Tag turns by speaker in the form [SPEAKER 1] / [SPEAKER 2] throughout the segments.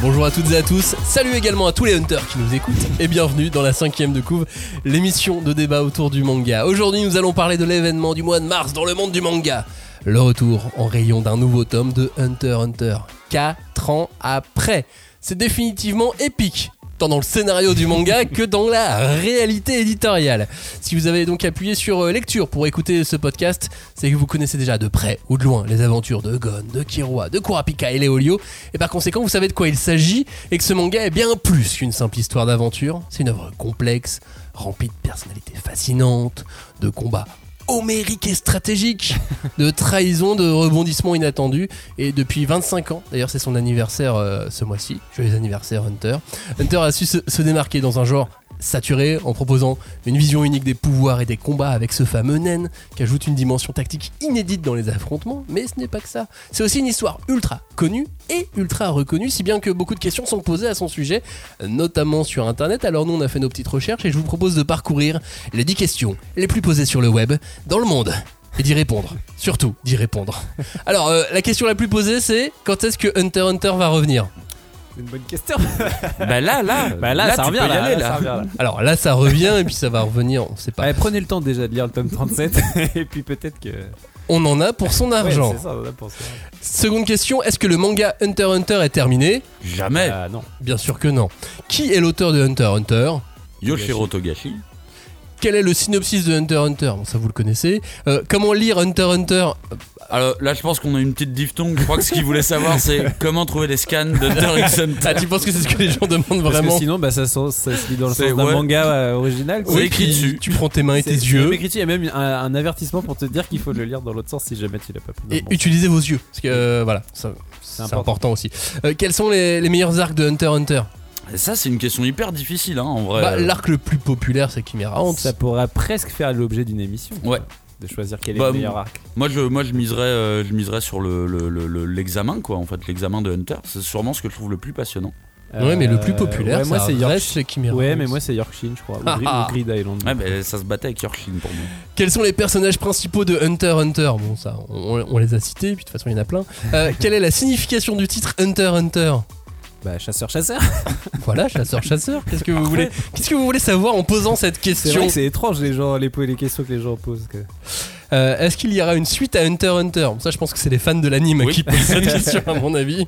[SPEAKER 1] Bonjour à toutes et à tous, salut également à tous les hunters qui nous écoutent et bienvenue dans la cinquième de couve, l'émission de débat autour du manga. Aujourd'hui nous allons parler de l'événement du mois de mars dans le monde du manga. Le retour en rayon d'un nouveau tome de Hunter Hunter. 4 ans après. C'est définitivement épique tant dans le scénario du manga que dans la réalité éditoriale. Si vous avez donc appuyé sur euh, lecture pour écouter ce podcast, c'est que vous connaissez déjà de près ou de loin les aventures de Gon, de Kirua, de Kurapika et Léolio, et par conséquent vous savez de quoi il s'agit et que ce manga est bien plus qu'une simple histoire d'aventure. C'est une œuvre complexe, remplie de personnalités fascinantes, de combats homérique et stratégique, de trahison, de rebondissements inattendus. Et depuis 25 ans, d'ailleurs c'est son anniversaire euh, ce mois-ci, joyeux anniversaire Hunter, Hunter a su se, se démarquer dans un genre saturé en proposant une vision unique des pouvoirs et des combats avec ce fameux naine qui ajoute une dimension tactique inédite dans les affrontements, mais ce n'est pas que ça. C'est aussi une histoire ultra connue et ultra reconnue, si bien que beaucoup de questions sont posées à son sujet, notamment sur internet. Alors nous on a fait nos petites recherches et je vous propose de parcourir les 10 questions les plus posées sur le web dans le monde. Et d'y répondre. Surtout, d'y répondre. Alors, euh, la question la plus posée, c'est quand est-ce que Hunter Hunter va revenir?
[SPEAKER 2] C'est une bonne question.
[SPEAKER 3] Bah là, là,
[SPEAKER 2] Bah là, ça revient là,
[SPEAKER 3] aller,
[SPEAKER 2] là,
[SPEAKER 3] là.
[SPEAKER 2] ça revient, là.
[SPEAKER 1] Alors là, ça revient et puis ça va revenir, on sait pas.
[SPEAKER 2] Ouais, prenez le temps déjà de lire le tome 37 et puis peut-être que.
[SPEAKER 1] On en a pour son argent.
[SPEAKER 2] Ouais, ça, on a pensé.
[SPEAKER 1] Seconde question, est-ce que le manga Hunter x Hunter est terminé?
[SPEAKER 3] Jamais.
[SPEAKER 2] Ah non.
[SPEAKER 1] Bien sûr que non. Qui est l'auteur de Hunter x Hunter?
[SPEAKER 3] Yoshiro Togashi.
[SPEAKER 1] Quel est le synopsis de Hunter x Hunter? Bon, ça vous le connaissez. Euh, comment lire Hunter x Hunter?
[SPEAKER 3] Alors là, je pense qu'on a une petite diphtongue. Je crois que ce qu'il voulait savoir, c'est comment trouver des scans d'Hunter x Hunter.
[SPEAKER 1] Ah, tu penses que c'est ce que les gens demandent
[SPEAKER 2] Parce
[SPEAKER 1] vraiment
[SPEAKER 2] que sinon, bah, ça, se- ça se lit dans le sens d'un
[SPEAKER 3] ouais.
[SPEAKER 2] manga euh, original.
[SPEAKER 3] C'est
[SPEAKER 1] Oui,
[SPEAKER 3] écrit dessus.
[SPEAKER 1] Tu prends tes mains et tes yeux
[SPEAKER 2] écrit dessus, Il y a même un, un avertissement pour te dire qu'il faut le lire dans l'autre sens si jamais tu l'as pas pris.
[SPEAKER 1] et
[SPEAKER 2] bon
[SPEAKER 1] utilisez vos yeux. Parce que euh, voilà, c'est important.
[SPEAKER 2] important.
[SPEAKER 1] aussi. Euh, quels sont les, les meilleurs arcs de Hunter x Hunter?
[SPEAKER 3] Ça, c'est une question hyper difficile, hein, en vrai.
[SPEAKER 1] Bah, L'arc le plus populaire, c'est Chimera.
[SPEAKER 2] Ça pourrait presque faire l'objet d'une émission.
[SPEAKER 3] Ouais.
[SPEAKER 2] De choisir quel est
[SPEAKER 3] Bah,
[SPEAKER 2] le meilleur arc.
[SPEAKER 3] Moi, je, moi, je miserais, euh, je miserais sur le, le- le- le- l'examen, quoi. En fait, l'examen de Hunter, c'est sûrement ce que je trouve le plus passionnant.
[SPEAKER 1] Ouais, mais le plus
[SPEAKER 2] Euh,
[SPEAKER 1] populaire,
[SPEAKER 2] ouais, moi, c'est
[SPEAKER 1] reste
[SPEAKER 2] York...
[SPEAKER 1] Chimera
[SPEAKER 2] Ouais, mais moi c'est Yorkshire, je crois. Ou,
[SPEAKER 1] Ah, ah.
[SPEAKER 2] ou Grid Island.
[SPEAKER 3] Ouais, mais ça se battait avec Yorshin pour moi.
[SPEAKER 1] Quels sont les personnages principaux de Hunter x Hunter? Bon, ça, on, on les a cités, puis de toute façon, il y en a plein. Euh, quelle est la signification du titre Hunter x Hunter?
[SPEAKER 2] Bah, chasseur-chasseur.
[SPEAKER 1] Voilà, chasseur-chasseur. Qu'est-ce que vous voulez Qu'est-ce que vous voulez savoir en posant cette question
[SPEAKER 2] c'est étrange les gens, les, les questions que les gens posent. que-
[SPEAKER 1] Euh, Est-ce qu'il y aura une suite à Hunter x Hunter? Ça, je pense que c'est les fans de l'anime
[SPEAKER 3] Oui.
[SPEAKER 1] qui posent cette question, à mon avis.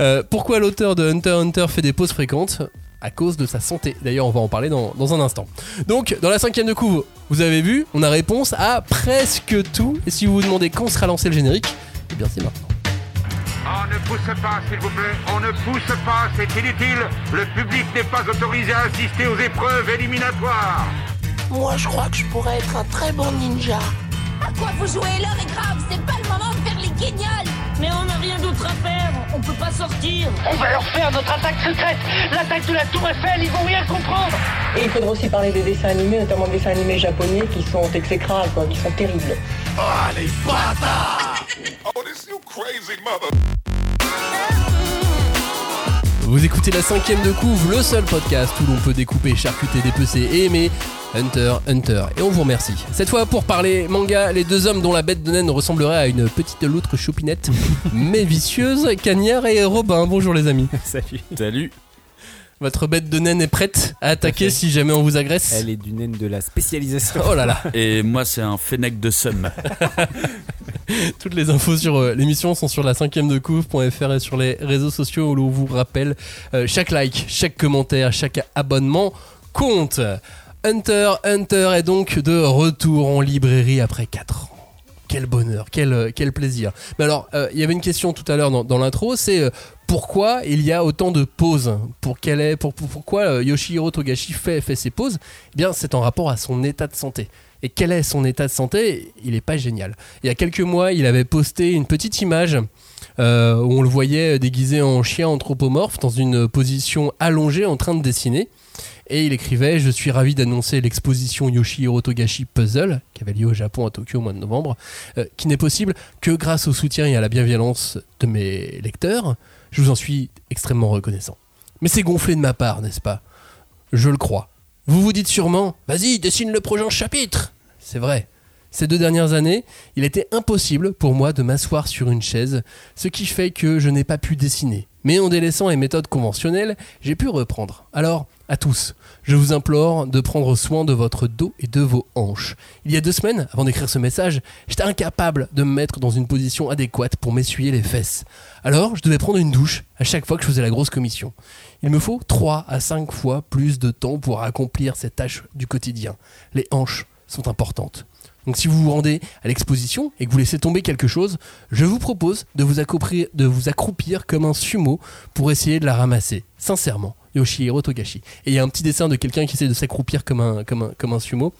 [SPEAKER 1] Euh, pourquoi l'auteur de Hunter x Hunter fait des pauses fréquentes? À cause de sa santé. D'ailleurs, on va en parler dans, dans un instant. Donc, dans la cinquième de couve, vous avez vu, on a réponse à presque tout. Et si vous vous demandez quand sera lancé le générique, eh bien c'est maintenant.
[SPEAKER 4] On ne pousse pas, s'il vous plaît. On ne pousse pas, c'est inutile. Le public n'est pas autorisé à assister aux épreuves éliminatoires.
[SPEAKER 5] Moi, je crois que je pourrais être un très bon ninja.
[SPEAKER 6] À quoi vous jouez L'heure est grave, c'est pas le moment de faire les guignols Mais on n'a rien d'autre à faire, on peut pas sortir
[SPEAKER 5] On va leur faire notre attaque secrète, l'attaque de la Tour Eiffel, ils vont rien comprendre.
[SPEAKER 7] Et il faudra aussi parler des dessins animés, notamment des dessins animés japonais qui sont exécrables, quoi, qui sont terribles.
[SPEAKER 1] Vous écoutez la cinquième de couve, le seul podcast où l'on peut découper, charcuter, dépecer et aimer Hunter Hunter. Et on vous remercie. Cette fois pour parler manga, les deux hommes dont la bête de naine ressemblerait à une petite loutre choupinette, mais vicieuse, Cagnard et Robin. Bonjour les amis.
[SPEAKER 2] Salut.
[SPEAKER 3] Salut.
[SPEAKER 1] Votre bête de naine est prête à attaquer si jamais on vous agresse
[SPEAKER 2] Elle est du naine de la spécialisation.
[SPEAKER 1] Oh là là
[SPEAKER 3] Et moi, c'est un Fennec de Somme.
[SPEAKER 1] Toutes les infos sur euh, l'émission sont sur la 5 de couve.fr et sur les réseaux sociaux où l'on vous rappelle euh, chaque like, chaque commentaire, chaque abonnement compte. Hunter Hunter est donc de retour en librairie après 4 ans. Quel bonheur, quel, euh, quel plaisir. Mais alors, euh, il y avait une question tout à l'heure dans, dans l'intro, c'est euh, pourquoi il y a autant de pauses pour quelle est, pour, pour- Pourquoi euh, Yoshihiro Togashi fait, fait ses pauses? Eh bien, c'est en rapport à son état de santé. Et quel est son état de santé? Il n'est pas génial. Il y a quelques mois, il avait posté une petite image euh, où on le voyait déguisé en chien anthropomorphe dans une position allongée en train de dessiner. Et il écrivait Je suis ravi d'annoncer l'exposition Yoshihiro Togashi Puzzle, qui avait lieu au Japon à Tokyo au mois de novembre, euh, qui n'est possible que grâce au soutien et à la bienveillance de mes lecteurs. Je vous en suis extrêmement reconnaissant. Mais c'est gonflé de ma part, n'est-ce pas? Je le crois. Vous vous dites sûrement Vas-y, dessine le prochain chapitre C'est vrai. Ces deux dernières années, il était impossible pour moi de m'asseoir sur une chaise, ce qui fait que je n'ai pas pu dessiner, Mais en délaissant les méthodes conventionnelles, j'ai pu reprendre. Alors, à tous, je vous implore de prendre soin de votre dos et de vos hanches. Il y a deux semaines, avant d'écrire ce message, j'étais incapable de me mettre dans une position adéquate pour m'essuyer les fesses. Alors, je devais prendre une douche à chaque fois que je faisais la grosse commission. Il me faut 3 à 5 fois plus de temps pour accomplir cette tâche du quotidien. Les hanches sont importantes. Donc si vous vous rendez à l'exposition et que vous laissez tomber quelque chose, je vous propose de vous, accroupir, de vous accroupir comme un sumo pour essayer de la ramasser. Sincèrement, Yoshihiro Togashi. Et il y a un petit dessin de quelqu'un qui essaie de s'accroupir comme un, comme, un, comme un sumo.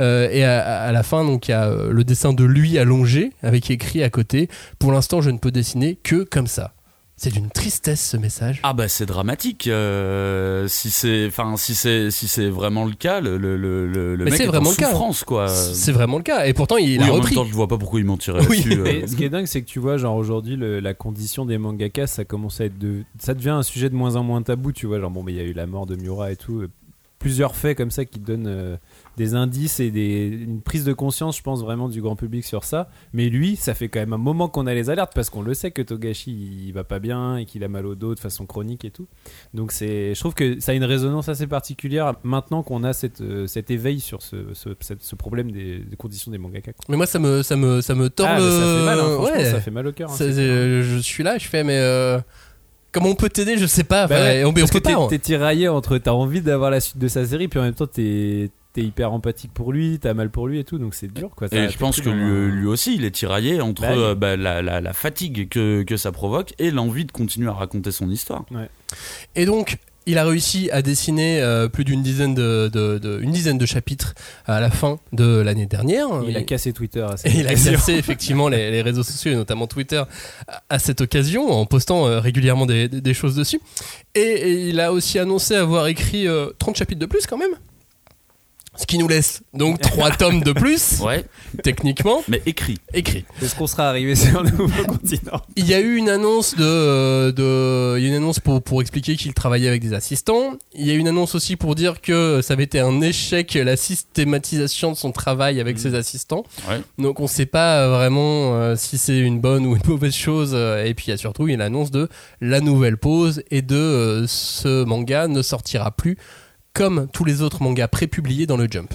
[SPEAKER 1] Euh, et à, à la fin, donc il y a euh, le dessin de lui allongé avec écrit à côté. Pour l'instant, je ne peux dessiner que comme ça. C'est d'une tristesse ce message.
[SPEAKER 3] Ah bah c'est dramatique. euh, si c'est, enfin si c'est, si c'est vraiment le cas, le, le, le, le
[SPEAKER 1] Mais
[SPEAKER 3] mec
[SPEAKER 1] c'est
[SPEAKER 3] est
[SPEAKER 1] vraiment
[SPEAKER 3] en
[SPEAKER 1] le cas.
[SPEAKER 3] souffrance quoi.
[SPEAKER 1] C'est vraiment le cas. Et pourtant, il
[SPEAKER 3] oui,
[SPEAKER 1] a
[SPEAKER 3] en
[SPEAKER 1] repris.
[SPEAKER 3] même temps, je vois pas pourquoi il mentirait
[SPEAKER 1] Oui.
[SPEAKER 3] euh.
[SPEAKER 2] Mais ce qui est dingue, c'est que tu vois, genre aujourd'hui, la condition des mangakas, ça commence à être de, ça devient un sujet de moins en moins tabou, tu vois. Genre bon, mais il y a eu la mort de Miura et tout, euh, plusieurs faits comme ça qui donnent euh, des indices et des, une prise de conscience, je pense vraiment du grand public sur ça. Mais lui, ça fait quand même un moment qu'on a les alertes parce qu'on le sait que Togashi il va pas bien et qu'il a mal au dos de façon chronique et tout. Donc c'est, je trouve que ça a une résonance assez particulière maintenant qu'on a cette, euh, cet éveil sur ce, ce, problème des, des conditions des mangakas. quoi.
[SPEAKER 1] Mais moi, ça me, ça me, ça me tord
[SPEAKER 2] Ah,
[SPEAKER 1] le.
[SPEAKER 2] ça fait mal, hein,
[SPEAKER 1] Ouais.
[SPEAKER 2] ça fait mal au cœur. hein,
[SPEAKER 1] je suis là, je fais, mais euh, comment on peut t'aider Je sais pas.
[SPEAKER 2] Bah ouais,
[SPEAKER 1] on, on peut hein.
[SPEAKER 2] T'es tiraillé entre t'as envie d'avoir la suite de sa série, puis en même temps t'es t'es hyper empathique pour lui, t'as mal pour lui et tout, donc c'est dur quoi. Ça
[SPEAKER 3] Et je pense que lui, lui aussi, il est tiraillé entre
[SPEAKER 2] Bah oui.
[SPEAKER 3] euh, bah, la, la, la fatigue que, que ça provoque et l'envie de continuer à raconter son histoire.
[SPEAKER 1] Et donc, il a réussi à dessiner euh, plus d'une dizaine de, de- de- une dizaine de chapitres à la fin de l'année dernière.
[SPEAKER 2] Il a cassé Twitter. à cette
[SPEAKER 1] Et il a cassé effectivement les, les réseaux sociaux et notamment Twitter à, à cette occasion en postant euh, régulièrement des, des- des choses dessus. Et, et il a aussi annoncé avoir écrit euh, 30 chapitres de plus quand même. Ce qui nous laisse donc 3 tomes de plus,
[SPEAKER 3] Ouais,
[SPEAKER 1] techniquement,
[SPEAKER 3] mais écrit.
[SPEAKER 1] écrits.
[SPEAKER 2] Est-ce qu'on sera arrivé sur un nouveau continent
[SPEAKER 1] Il y a eu une annonce de, euh, de il y a une annonce pour, pour expliquer qu'il travaillait avec des assistants. Il y a eu une annonce aussi pour dire que ça avait été un échec la systématisation de son travail avec ses assistants.
[SPEAKER 3] Ouais.
[SPEAKER 1] Donc on sait pas vraiment euh, si c'est une bonne ou une mauvaise chose. euh, Et puis il y a surtout une annonce de la nouvelle pause et de euh, ce manga ne sortira plus comme tous les autres mangas prépubliés dans le Jump.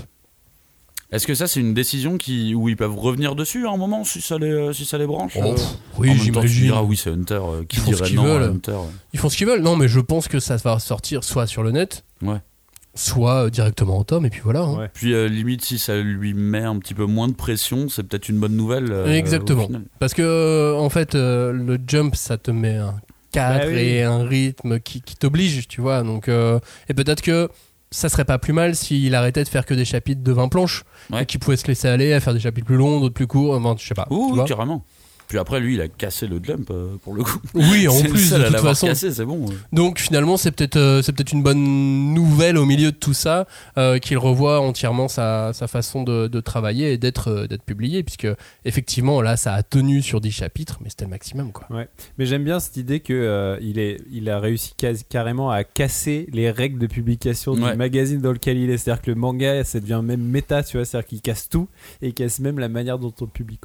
[SPEAKER 3] Est-ce que ça, c'est une décision qui, où ils peuvent revenir dessus à un moment si ça les, si ça les branche
[SPEAKER 1] Oh,
[SPEAKER 3] euh,
[SPEAKER 1] oui, j'imagine.
[SPEAKER 3] oui, c'est Hunter. euh, qui
[SPEAKER 1] Ils font ce
[SPEAKER 3] dirait
[SPEAKER 1] qu'ils
[SPEAKER 3] non à
[SPEAKER 1] veulent.
[SPEAKER 3] Hunter euh.
[SPEAKER 1] Ils font ce qu'ils veulent. Non, mais je pense que ça va sortir soit sur le net,
[SPEAKER 3] Ouais.
[SPEAKER 1] soit euh, directement en tome. Et puis voilà. hein.
[SPEAKER 2] Ouais.
[SPEAKER 3] Puis euh, limite, si ça lui met un petit peu moins de pression, c'est peut-être une bonne nouvelle. euh,
[SPEAKER 1] Exactement. Parce que euh, en fait, euh, le jump, ça te met un cadre
[SPEAKER 2] Bah oui.
[SPEAKER 1] et un rythme qui, qui t'oblige, tu vois. Donc, euh, et peut-être que ça serait pas plus mal s'il arrêtait de faire que des chapitres de 20 planches
[SPEAKER 3] Ouais.
[SPEAKER 1] et qu'il pouvait se laisser aller à faire des chapitres plus longs, d'autres plus courts. Enfin, je sais pas.
[SPEAKER 3] Ouh,
[SPEAKER 1] tu vois.
[SPEAKER 3] carrément. Puis après, lui, il a cassé le jump euh, pour le coup.
[SPEAKER 1] Oui, en plus, de toute façon.
[SPEAKER 3] cassé, c'est bon.
[SPEAKER 1] Donc finalement, c'est peut-être euh, c'est peut-être une bonne nouvelle au milieu de tout ça euh, qu'il revoit entièrement sa, sa façon de, de travailler et d'être euh, d'être publié, puisque effectivement là, ça a tenu sur 10 chapitres, mais c'était le maximum quoi.
[SPEAKER 2] Mais j'aime bien cette idée que euh, il est, il a réussi quasi- carrément à casser les règles de publication
[SPEAKER 3] Ouais.
[SPEAKER 2] du magazine dans lequel il est. C'est-à-dire que le manga, ça devient même méta, tu vois. C'est-à-dire qu'il casse tout et il casse même la manière dont on le publie.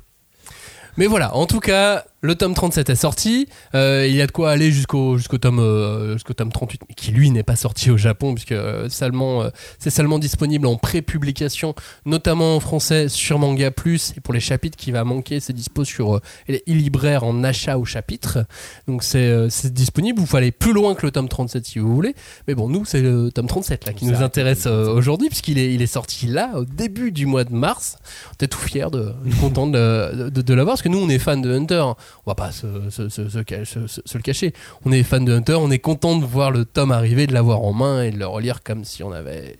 [SPEAKER 1] Mais voilà, en tout cas, le tome 37 est sorti. Euh, il y a de quoi aller jusqu'au jusqu'au tome euh, jusqu'au tome 38, mais qui lui n'est pas sorti au Japon puisque euh, seulement euh, c'est seulement disponible en pré-publication, notamment en français sur Manga Plus. Et pour les chapitres qui va manquer, c'est dispo sur les e-libraires en achat au chapitre. Donc c'est c'est disponible. Vous faut aller plus loin que le tome 37 si vous voulez. Mais bon, nous c'est le tome 37 là qui nous intéresse
[SPEAKER 2] au tome 37.
[SPEAKER 1] aujourd'hui puisqu'il est il est sorti là au début du mois de mars. On est tout fiers de, content de, de, de l'avoir parce que nous on est fans de Hunter. On va pas se, se, se, le cacher. On est fans de Hunter. On est content de voir le tome arriver, de l'avoir en main et de le relire comme si on avait.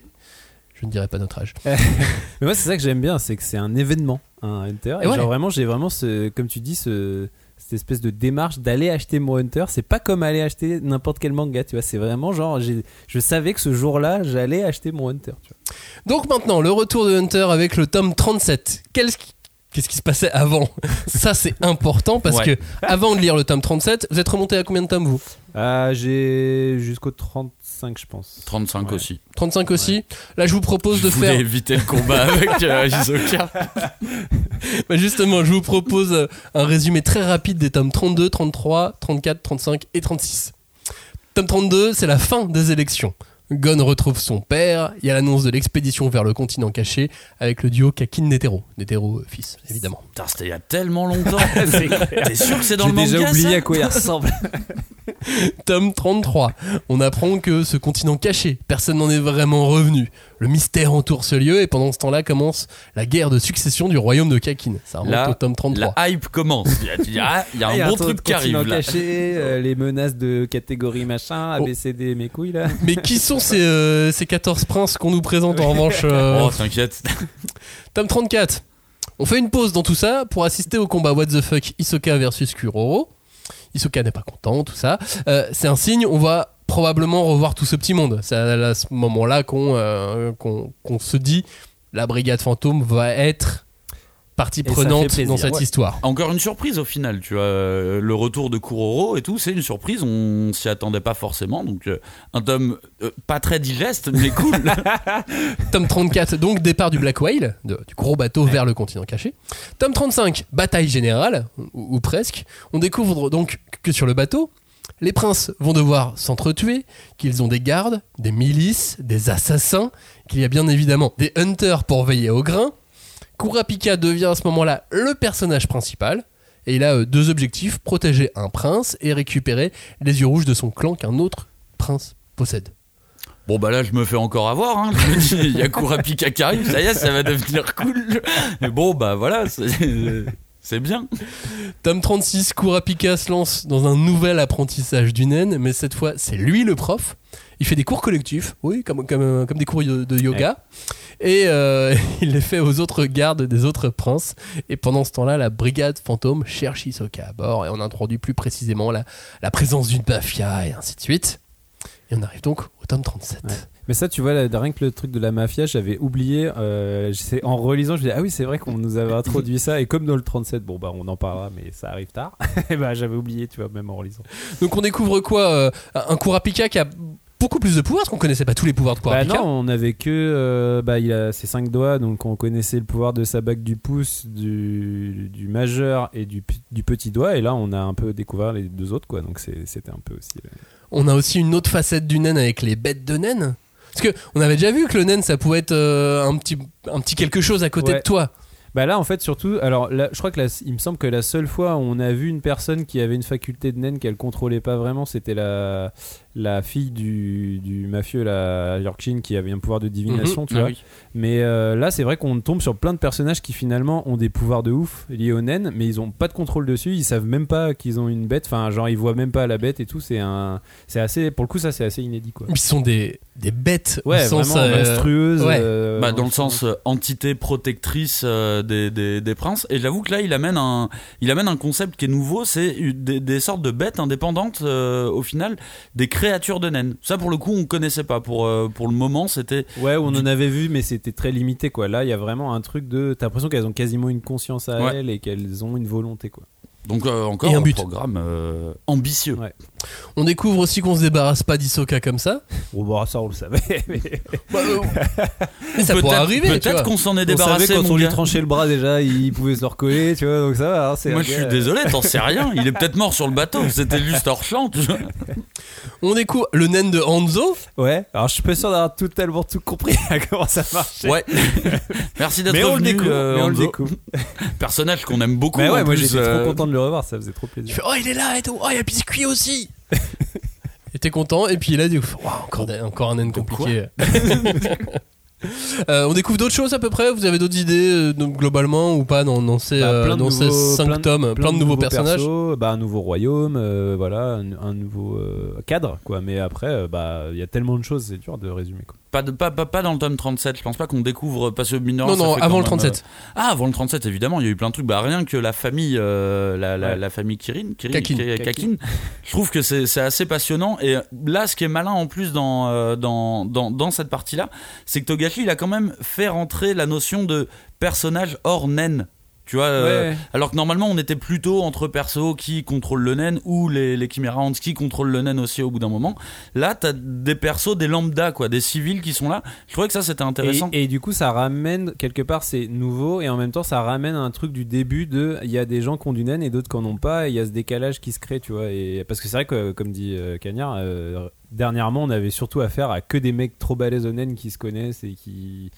[SPEAKER 1] Je ne dirais pas notre âge.
[SPEAKER 2] Mais moi, c'est ça que j'aime bien, c'est que c'est un événement, un Hunter.
[SPEAKER 1] Et
[SPEAKER 2] Et
[SPEAKER 1] ouais.
[SPEAKER 2] genre vraiment, j'ai vraiment ce, comme tu dis, ce, cette espèce de démarche d'aller acheter mon Hunter. C'est pas comme aller acheter n'importe quel manga, tu vois. C'est vraiment genre, j'ai- je savais que ce jour-là, j'allais acheter mon Hunter. Tu vois.
[SPEAKER 1] Donc maintenant, le retour de Hunter avec le tome 37. Qu'est-ce qu'est-ce qui se passait avant? Ça, c'est important parce
[SPEAKER 3] Ouais.
[SPEAKER 1] que avant de lire le tome 37, vous êtes remonté à combien de tomes vous?
[SPEAKER 2] Ah, j'ai jusqu'au 35, je pense.
[SPEAKER 3] 35
[SPEAKER 2] Ouais.
[SPEAKER 3] aussi.
[SPEAKER 1] 35 aussi? Là, je vous propose
[SPEAKER 3] Je
[SPEAKER 1] de faire.
[SPEAKER 3] éviter le combat avec euh.
[SPEAKER 1] Bah, justement, je vous propose euh, un résumé très rapide des tomes 32, 33, 34, 35 et 36. Tome 32, c'est la fin des élections. Gon retrouve son père, il y a l'annonce de l'expédition vers le continent caché avec le duo Kakin-Netero. Netero, euh, fils, évidemment.
[SPEAKER 3] Putain, c'était il y a tellement longtemps. T'es sûr que c'est dans
[SPEAKER 2] J'ai
[SPEAKER 3] le manga
[SPEAKER 2] déjà oublié
[SPEAKER 3] ça
[SPEAKER 2] à quoi il ressemble.
[SPEAKER 1] Tome 33, on apprend que ce continent caché, personne n'en est vraiment revenu. Le mystère entoure ce lieu et pendant ce temps-là commence la guerre de succession du royaume de Kakin. Ça remonte
[SPEAKER 3] Là,
[SPEAKER 1] au tome 33.
[SPEAKER 3] La hype commence. Il y a, il y a- il y a
[SPEAKER 2] il y
[SPEAKER 3] un
[SPEAKER 2] a
[SPEAKER 3] bon
[SPEAKER 2] truc
[SPEAKER 3] truc qui arrive
[SPEAKER 2] continent
[SPEAKER 3] là.
[SPEAKER 2] caché, euh, les menaces de catégorie machin, ABCD, mes couilles là.
[SPEAKER 1] Mais qui sont ces, euh, ces 14 princes qu'on nous présente en revanche euh,
[SPEAKER 3] Oh, t'inquiète.
[SPEAKER 1] Tome 34. On fait une pause dans tout ça pour assister au combat What the fuck Hisoka versus Kuroro. Hisoka n'est pas content, tout ça. Euh, c'est un signe, on va probablement revoir tout ce petit monde. C'est à ce moment-là qu'on euh, se dit la brigade fantôme va être partie prenante dans cette
[SPEAKER 2] ouais.
[SPEAKER 1] histoire.
[SPEAKER 3] Encore une surprise au final, tu vois. euh, Le retour de Kuroro et tout, c'est une surprise. On s'y attendait pas forcément. Donc, euh, un tome euh, pas très digeste, mais cool.
[SPEAKER 1] Tome 34, donc départ du Black Whale, de- du gros bateau vers le continent caché. Tome 35, bataille générale, ou, ou presque. On découvre donc que sur le bateau, les princes vont devoir s'entretuer, qu'ils ont des gardes, des milices, des assassins, qu'il y a bien évidemment des hunters pour veiller au grain. Kurapika devient à ce moment-là le personnage principal. Et il a euh, deux objectifs, protéger un prince et récupérer les yeux rouges de son clan qu'un autre prince possède.
[SPEAKER 3] Bon, bah là, je me fais encore avoir. Hein. Je me dis, il y a Kurapika qui arrive, ça y est, ça va devenir cool. Mais bon, bah voilà, c'est bien.
[SPEAKER 1] Tome 36, Kurapika se lance dans un nouvel apprentissage du naine, mais cette fois c'est lui le prof. Il fait des cours collectifs, oui, comme, comme, euh, comme des cours de, de yoga. Et euh, il les fait aux autres gardes des autres princes. Et pendant ce temps-là, la brigade fantôme cherche Hisoka à bord et on introduit plus précisément la, la présence d'une mafia et ainsi de suite. Et on arrive donc au tome 37.
[SPEAKER 2] Ouais. Mais ça, tu vois, là, rien que le truc de la mafia, j'avais oublié. euh, en relisant, je me dis, ah oui, c'est vrai qu'on nous avait introduit ça. Et comme dans le 37, bon, bah, on en parlera, mais ça arrive tard. Et bah, j'avais oublié, tu vois, même en relisant.
[SPEAKER 1] Donc on découvre quoi euh, Un Kurapika qui a beaucoup plus de pouvoirs, parce qu'on connaissait pas tous les pouvoirs de
[SPEAKER 2] Bah
[SPEAKER 1] Kurapika.
[SPEAKER 2] non, on avait que. euh, bah, il a ses cinq doigts, donc on connaissait le pouvoir de sa bague du pouce, du, du majeur et du, du petit doigt. Et là, on a un peu découvert les deux autres, quoi. Donc c'était un peu aussi. euh,
[SPEAKER 1] On a aussi une autre facette du naine avec les bêtes de naine. Parce que on avait déjà vu que le naine ça pouvait être euh, un petit un petit quelque chose à côté
[SPEAKER 2] Ouais.
[SPEAKER 1] de toi.
[SPEAKER 2] Bah là en fait surtout alors là, je crois que il me semble que la seule fois où on a vu une personne qui avait une faculté de naine qu'elle contrôlait pas vraiment c'était la la fille du, du mafieux la Yorkshire qui avait un pouvoir de divination
[SPEAKER 1] Mhm.
[SPEAKER 2] tu
[SPEAKER 3] Ah
[SPEAKER 2] vois
[SPEAKER 3] oui.
[SPEAKER 2] mais euh, là c'est vrai qu'on tombe sur plein de personnages qui finalement ont des pouvoirs de ouf liés aux naines mais ils ont pas de contrôle dessus ils savent même pas qu'ils ont une bête enfin genre ils voient même pas la bête et tout c'est un c'est assez pour le coup ça c'est assez inédit quoi
[SPEAKER 1] Ils sont des, des bêtes au
[SPEAKER 2] ouais
[SPEAKER 1] sens, euh,
[SPEAKER 2] monstrueuses
[SPEAKER 1] ouais.
[SPEAKER 2] euh,
[SPEAKER 3] Bah, dans le sens entité protectrice euh, des, des, des princes. Et j'avoue que là, il amène un, il amène un concept qui est nouveau, c'est des, des sortes de bêtes indépendantes, euh, au final, des créatures de naines. Ça, pour le coup, on connaissait pas. Pour, euh, pour le moment, c'était.
[SPEAKER 2] Ouais, on
[SPEAKER 3] Du-
[SPEAKER 2] en avait vu, mais c'était très limité, quoi. Là, il y a vraiment un truc de. T'as l'impression qu'elles ont quasiment une conscience à
[SPEAKER 3] Ouais.
[SPEAKER 2] elles et qu'elles ont une volonté, quoi.
[SPEAKER 3] Donc, euh, encore
[SPEAKER 1] Et un
[SPEAKER 3] un,
[SPEAKER 1] but.
[SPEAKER 3] programme euh, ambitieux.
[SPEAKER 2] Ouais.
[SPEAKER 1] On découvre aussi qu'on se débarrasse pas d'Isoka comme ça.
[SPEAKER 2] Bon, bah, ça, on le savait. Mais...
[SPEAKER 1] Bah, euh, mais ça
[SPEAKER 3] Peut-être-
[SPEAKER 1] pourrait arriver.
[SPEAKER 3] Peut-être qu'on s'en est
[SPEAKER 2] on
[SPEAKER 3] débarrassé.
[SPEAKER 2] savait quand
[SPEAKER 3] mon
[SPEAKER 2] on lui tranchait le bras, déjà, il pouvait se le recoller, tu vois, donc ça va. hein,
[SPEAKER 3] Moi, je suis désolé, t'en sais rien. Il est peut-être mort sur le bateau. C'était juste hors champ. tu vois.
[SPEAKER 1] On découvre le naine de Hanzo.
[SPEAKER 2] Ouais, alors je suis pas sûr d'avoir totalement tout compris à comment ça marche.
[SPEAKER 3] Ouais. Merci d'être
[SPEAKER 2] Mais on le
[SPEAKER 3] venu.
[SPEAKER 2] découvre,
[SPEAKER 3] euh,
[SPEAKER 2] mais on le découvre.
[SPEAKER 3] Personnage qu'on aime beaucoup.
[SPEAKER 2] Mais ouais,
[SPEAKER 3] en
[SPEAKER 2] moi j'étais
[SPEAKER 3] euh,
[SPEAKER 2] trop content de le revoir, ça faisait trop
[SPEAKER 1] Tu
[SPEAKER 2] plaisir.
[SPEAKER 1] fais oh il est là et tout. Oh il y a biscuit aussi. et t'es content et puis là du coup, Waouh, encore encore un naine compliqué. Euh, on découvre d'autres choses à peu près. Vous avez d'autres idées euh, donc, globalement ou pas dans, dans ces
[SPEAKER 2] Bah,
[SPEAKER 1] euh, ces cinq
[SPEAKER 2] plein de-
[SPEAKER 1] tomes, plein, de nouveaux, personnages.
[SPEAKER 2] persos, bah, un nouveau royaume, euh, voilà, un, un nouveau euh, cadre, quoi. Mais après, euh, bah, il y a tellement de choses, c'est dur de résumer, quoi.
[SPEAKER 3] Pas, de, pas, pas, pas dans le tome 37, je pense pas qu'on découvre parce que
[SPEAKER 1] Non non avant le
[SPEAKER 3] même,
[SPEAKER 1] 37.
[SPEAKER 3] euh, Ah, avant le 37, évidemment, il y a eu plein de trucs. Bah, rien que la famille, euh, la, la,
[SPEAKER 2] Ouais.
[SPEAKER 3] la famille Kirin, Kirin,
[SPEAKER 1] Kakin.
[SPEAKER 3] Ki- Kakin, je trouve que c'est c'est assez passionnant. Et là, ce qui est malin en plus dans, euh, dans, dans, dans cette partie-là, c'est que Togashi, il a quand même fait rentrer la notion de personnage hors naine Tu vois, euh, alors que normalement on était plutôt entre persos qui contrôlent le naine ou les, les Chimera Ants qui contrôlent le naine aussi au bout d'un moment. Là, t'as des persos, des lambda, quoi, des civils qui sont là. Je trouvais que ça c'était intéressant.
[SPEAKER 2] Et, et du coup, ça ramène quelque part, c'est nouveau et en même temps, ça ramène un truc du début de. Il y a des gens qui ont du naine et d'autres qui en ont pas. Et il y a ce décalage qui se crée, tu vois. Et parce que c'est vrai que, comme dit euh, Cagnard, euh, dernièrement, on avait surtout affaire à que des mecs trop balèzes au naine qui se connaissent et qui.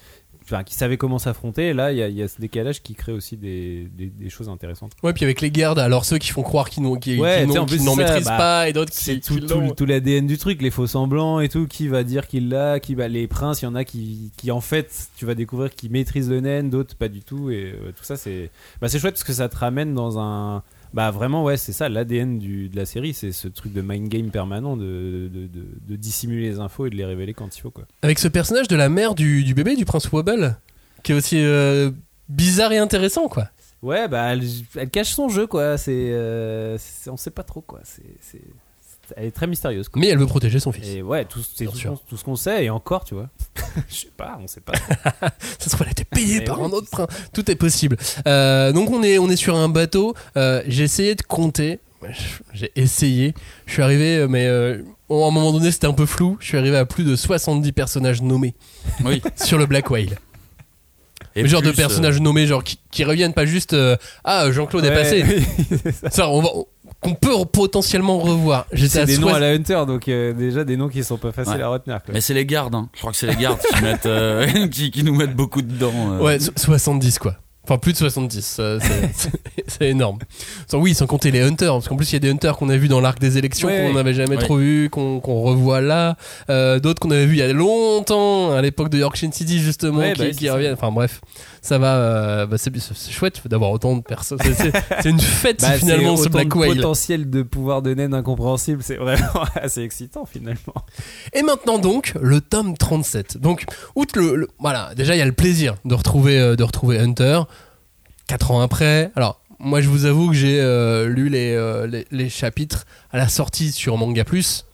[SPEAKER 2] Enfin, qui savaient comment s'affronter. Et là, il y, a- il y a ce décalage qui crée aussi des, des- des choses intéressantes.
[SPEAKER 1] Ouais, puis avec les gardes, alors ceux qui font croire qu'ils qui,
[SPEAKER 2] Ouais,
[SPEAKER 1] qui qui n'en
[SPEAKER 2] c'est
[SPEAKER 1] maîtrisent
[SPEAKER 2] bah,
[SPEAKER 1] pas et d'autres
[SPEAKER 2] C'est
[SPEAKER 1] qui,
[SPEAKER 2] tout,
[SPEAKER 1] qui
[SPEAKER 2] tout, tout l'ADN du truc, les faux semblants et tout. Qui va dire qu'il l'a, qui les princes, il y en a qui, qui en fait, tu vas découvrir qui maîtrisent le naine, d'autres pas du tout. Et euh, tout ça, c'est bah, c'est chouette parce que ça te ramène dans un. Bah vraiment, ouais, c'est ça l'ADN du- de la série, c'est ce truc de mind game permanent de, de, de- de dissimuler les infos et de les révéler quand il faut. quoi.
[SPEAKER 1] Avec ce personnage de la mère du, du bébé, du prince Wobble, qui est aussi euh, bizarre et intéressant, quoi.
[SPEAKER 2] Ouais, bah elle, elle cache son jeu, quoi. C'est, euh, on sait pas trop, quoi. C'est- elle est très mystérieuse. Quoi.
[SPEAKER 1] Mais elle veut protéger son fils.
[SPEAKER 2] Et ouais, tout, c'est tout,
[SPEAKER 1] sûr.
[SPEAKER 2] ce qu'on- tout ce qu'on sait, et encore, tu vois. Je sais pas, on sait pas.
[SPEAKER 1] Ça se trouve, elle a été payée par
[SPEAKER 2] oui,
[SPEAKER 1] un autre prince. Tout est possible. Euh, donc on est, on est sur un bateau. Euh, j'ai essayé de compter. J'ai essayé. Je suis arrivé, euh, mais euh, bon, à un moment donné, c'était un peu flou. Je suis arrivé à plus de 70 personnages nommés
[SPEAKER 3] Oui.
[SPEAKER 1] sur le Black Whale.
[SPEAKER 3] Et
[SPEAKER 1] Le genre de
[SPEAKER 3] euh,
[SPEAKER 1] personnages nommés, genre qui, qui reviennent pas juste euh, Ah, Jean-Claude est passé. Ça, on va- qu'on peut potentiellement revoir.
[SPEAKER 2] C'est des noms à la Hunter, donc euh, déjà des noms qui sont pas faciles
[SPEAKER 3] Ouais.
[SPEAKER 2] à retenir. Quoi.
[SPEAKER 3] Mais c'est les gardes, hein. je crois que c'est les gardes qui, mettent, euh, qui, qui nous mettent beaucoup dedans. euh.
[SPEAKER 1] Ouais, so- 70 quoi. Enfin, plus de 70, euh, c'est- énorme. Sans, oui, sans compter les hunters, parce qu'en plus, il y a des hunters qu'on a vus dans l'arc des élections
[SPEAKER 2] Ouais.
[SPEAKER 1] qu'on n'avait jamais
[SPEAKER 3] Ouais.
[SPEAKER 1] trop vu, qu'on revoit là. Euh, D'autres qu'on avait vus il y a longtemps, à l'époque de Yorkshire City, justement,
[SPEAKER 2] Ouais,
[SPEAKER 1] qui,
[SPEAKER 2] bah,
[SPEAKER 1] qui reviennent. Enfin, bref, ça va. euh, bah, c'est chouette d'avoir autant de personnes. C'est- une fête,
[SPEAKER 2] Bah,
[SPEAKER 1] finalement, ce Black Whale.
[SPEAKER 2] potentiel de pouvoir de naine incompréhensible, c'est vraiment assez excitant finalement.
[SPEAKER 1] Et maintenant donc le tome 37. Donc outre le, le- voilà, déjà il y a le plaisir de retrouver euh, de retrouver Hunter 4 ans après. Alors moi je vous avoue que j'ai euh, lu les, les les chapitres à la sortie sur Manga Plus.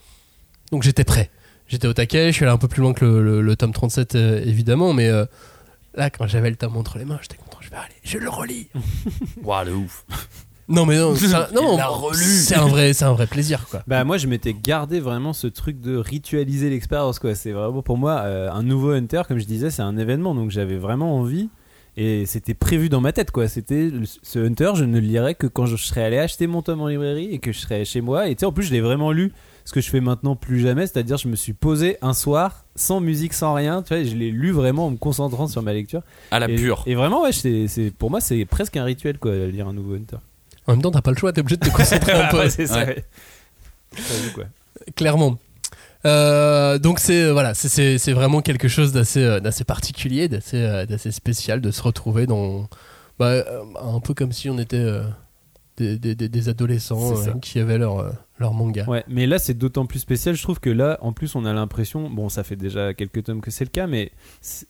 [SPEAKER 1] Donc j'étais prêt. J'étais au taquet, je suis allé un peu plus loin que le, le- le tome 37 euh, évidemment mais euh, là quand j'avais le tome entre les mains, j'étais content, je vais aller, je le relis.
[SPEAKER 3] Ouah, le ouf.
[SPEAKER 1] Non mais non, c'est un- non,
[SPEAKER 3] Il l'a relu.
[SPEAKER 1] c'est un vrai c'est un vrai plaisir quoi.
[SPEAKER 2] Bah moi je m'étais gardé vraiment ce truc de ritualiser l'expérience quoi. C'est vraiment pour moi euh, un nouveau Hunter comme je disais c'est un événement donc j'avais vraiment envie et c'était prévu dans ma tête quoi. C'était ce Hunter je ne le lirais que quand je serais allé acheter mon tome en librairie et que je serais chez moi et tu sais en plus je l'ai vraiment lu ce que je fais maintenant plus jamais c'est-à-dire je me suis posé un soir sans musique sans rien tu vois je l'ai lu vraiment en me concentrant sur ma lecture
[SPEAKER 3] À la
[SPEAKER 2] et,
[SPEAKER 3] pure.
[SPEAKER 2] et vraiment ouais c'est pour moi c'est presque un rituel quoi lire un nouveau Hunter.
[SPEAKER 1] En même temps, t'as pas le choix, t'es obligé de te concentrer un peu.
[SPEAKER 2] Ouais, c'est ça.
[SPEAKER 3] Ouais.
[SPEAKER 2] ouais. J'avoue, quoi.
[SPEAKER 1] clairement. Euh, donc c'est euh, voilà, c'est- c'est c'est vraiment quelque chose d'assez euh, d'assez particulier, d'assez euh, d'assez spécial de se retrouver dans bah, euh, un peu comme si on était euh, des, des- des- des adolescents euh, qui avaient leur euh, leur manga.
[SPEAKER 2] Ouais, mais là c'est d'autant plus spécial. Je trouve que là, en plus, on a l'impression, bon, ça fait déjà quelques tomes que c'est le cas, mais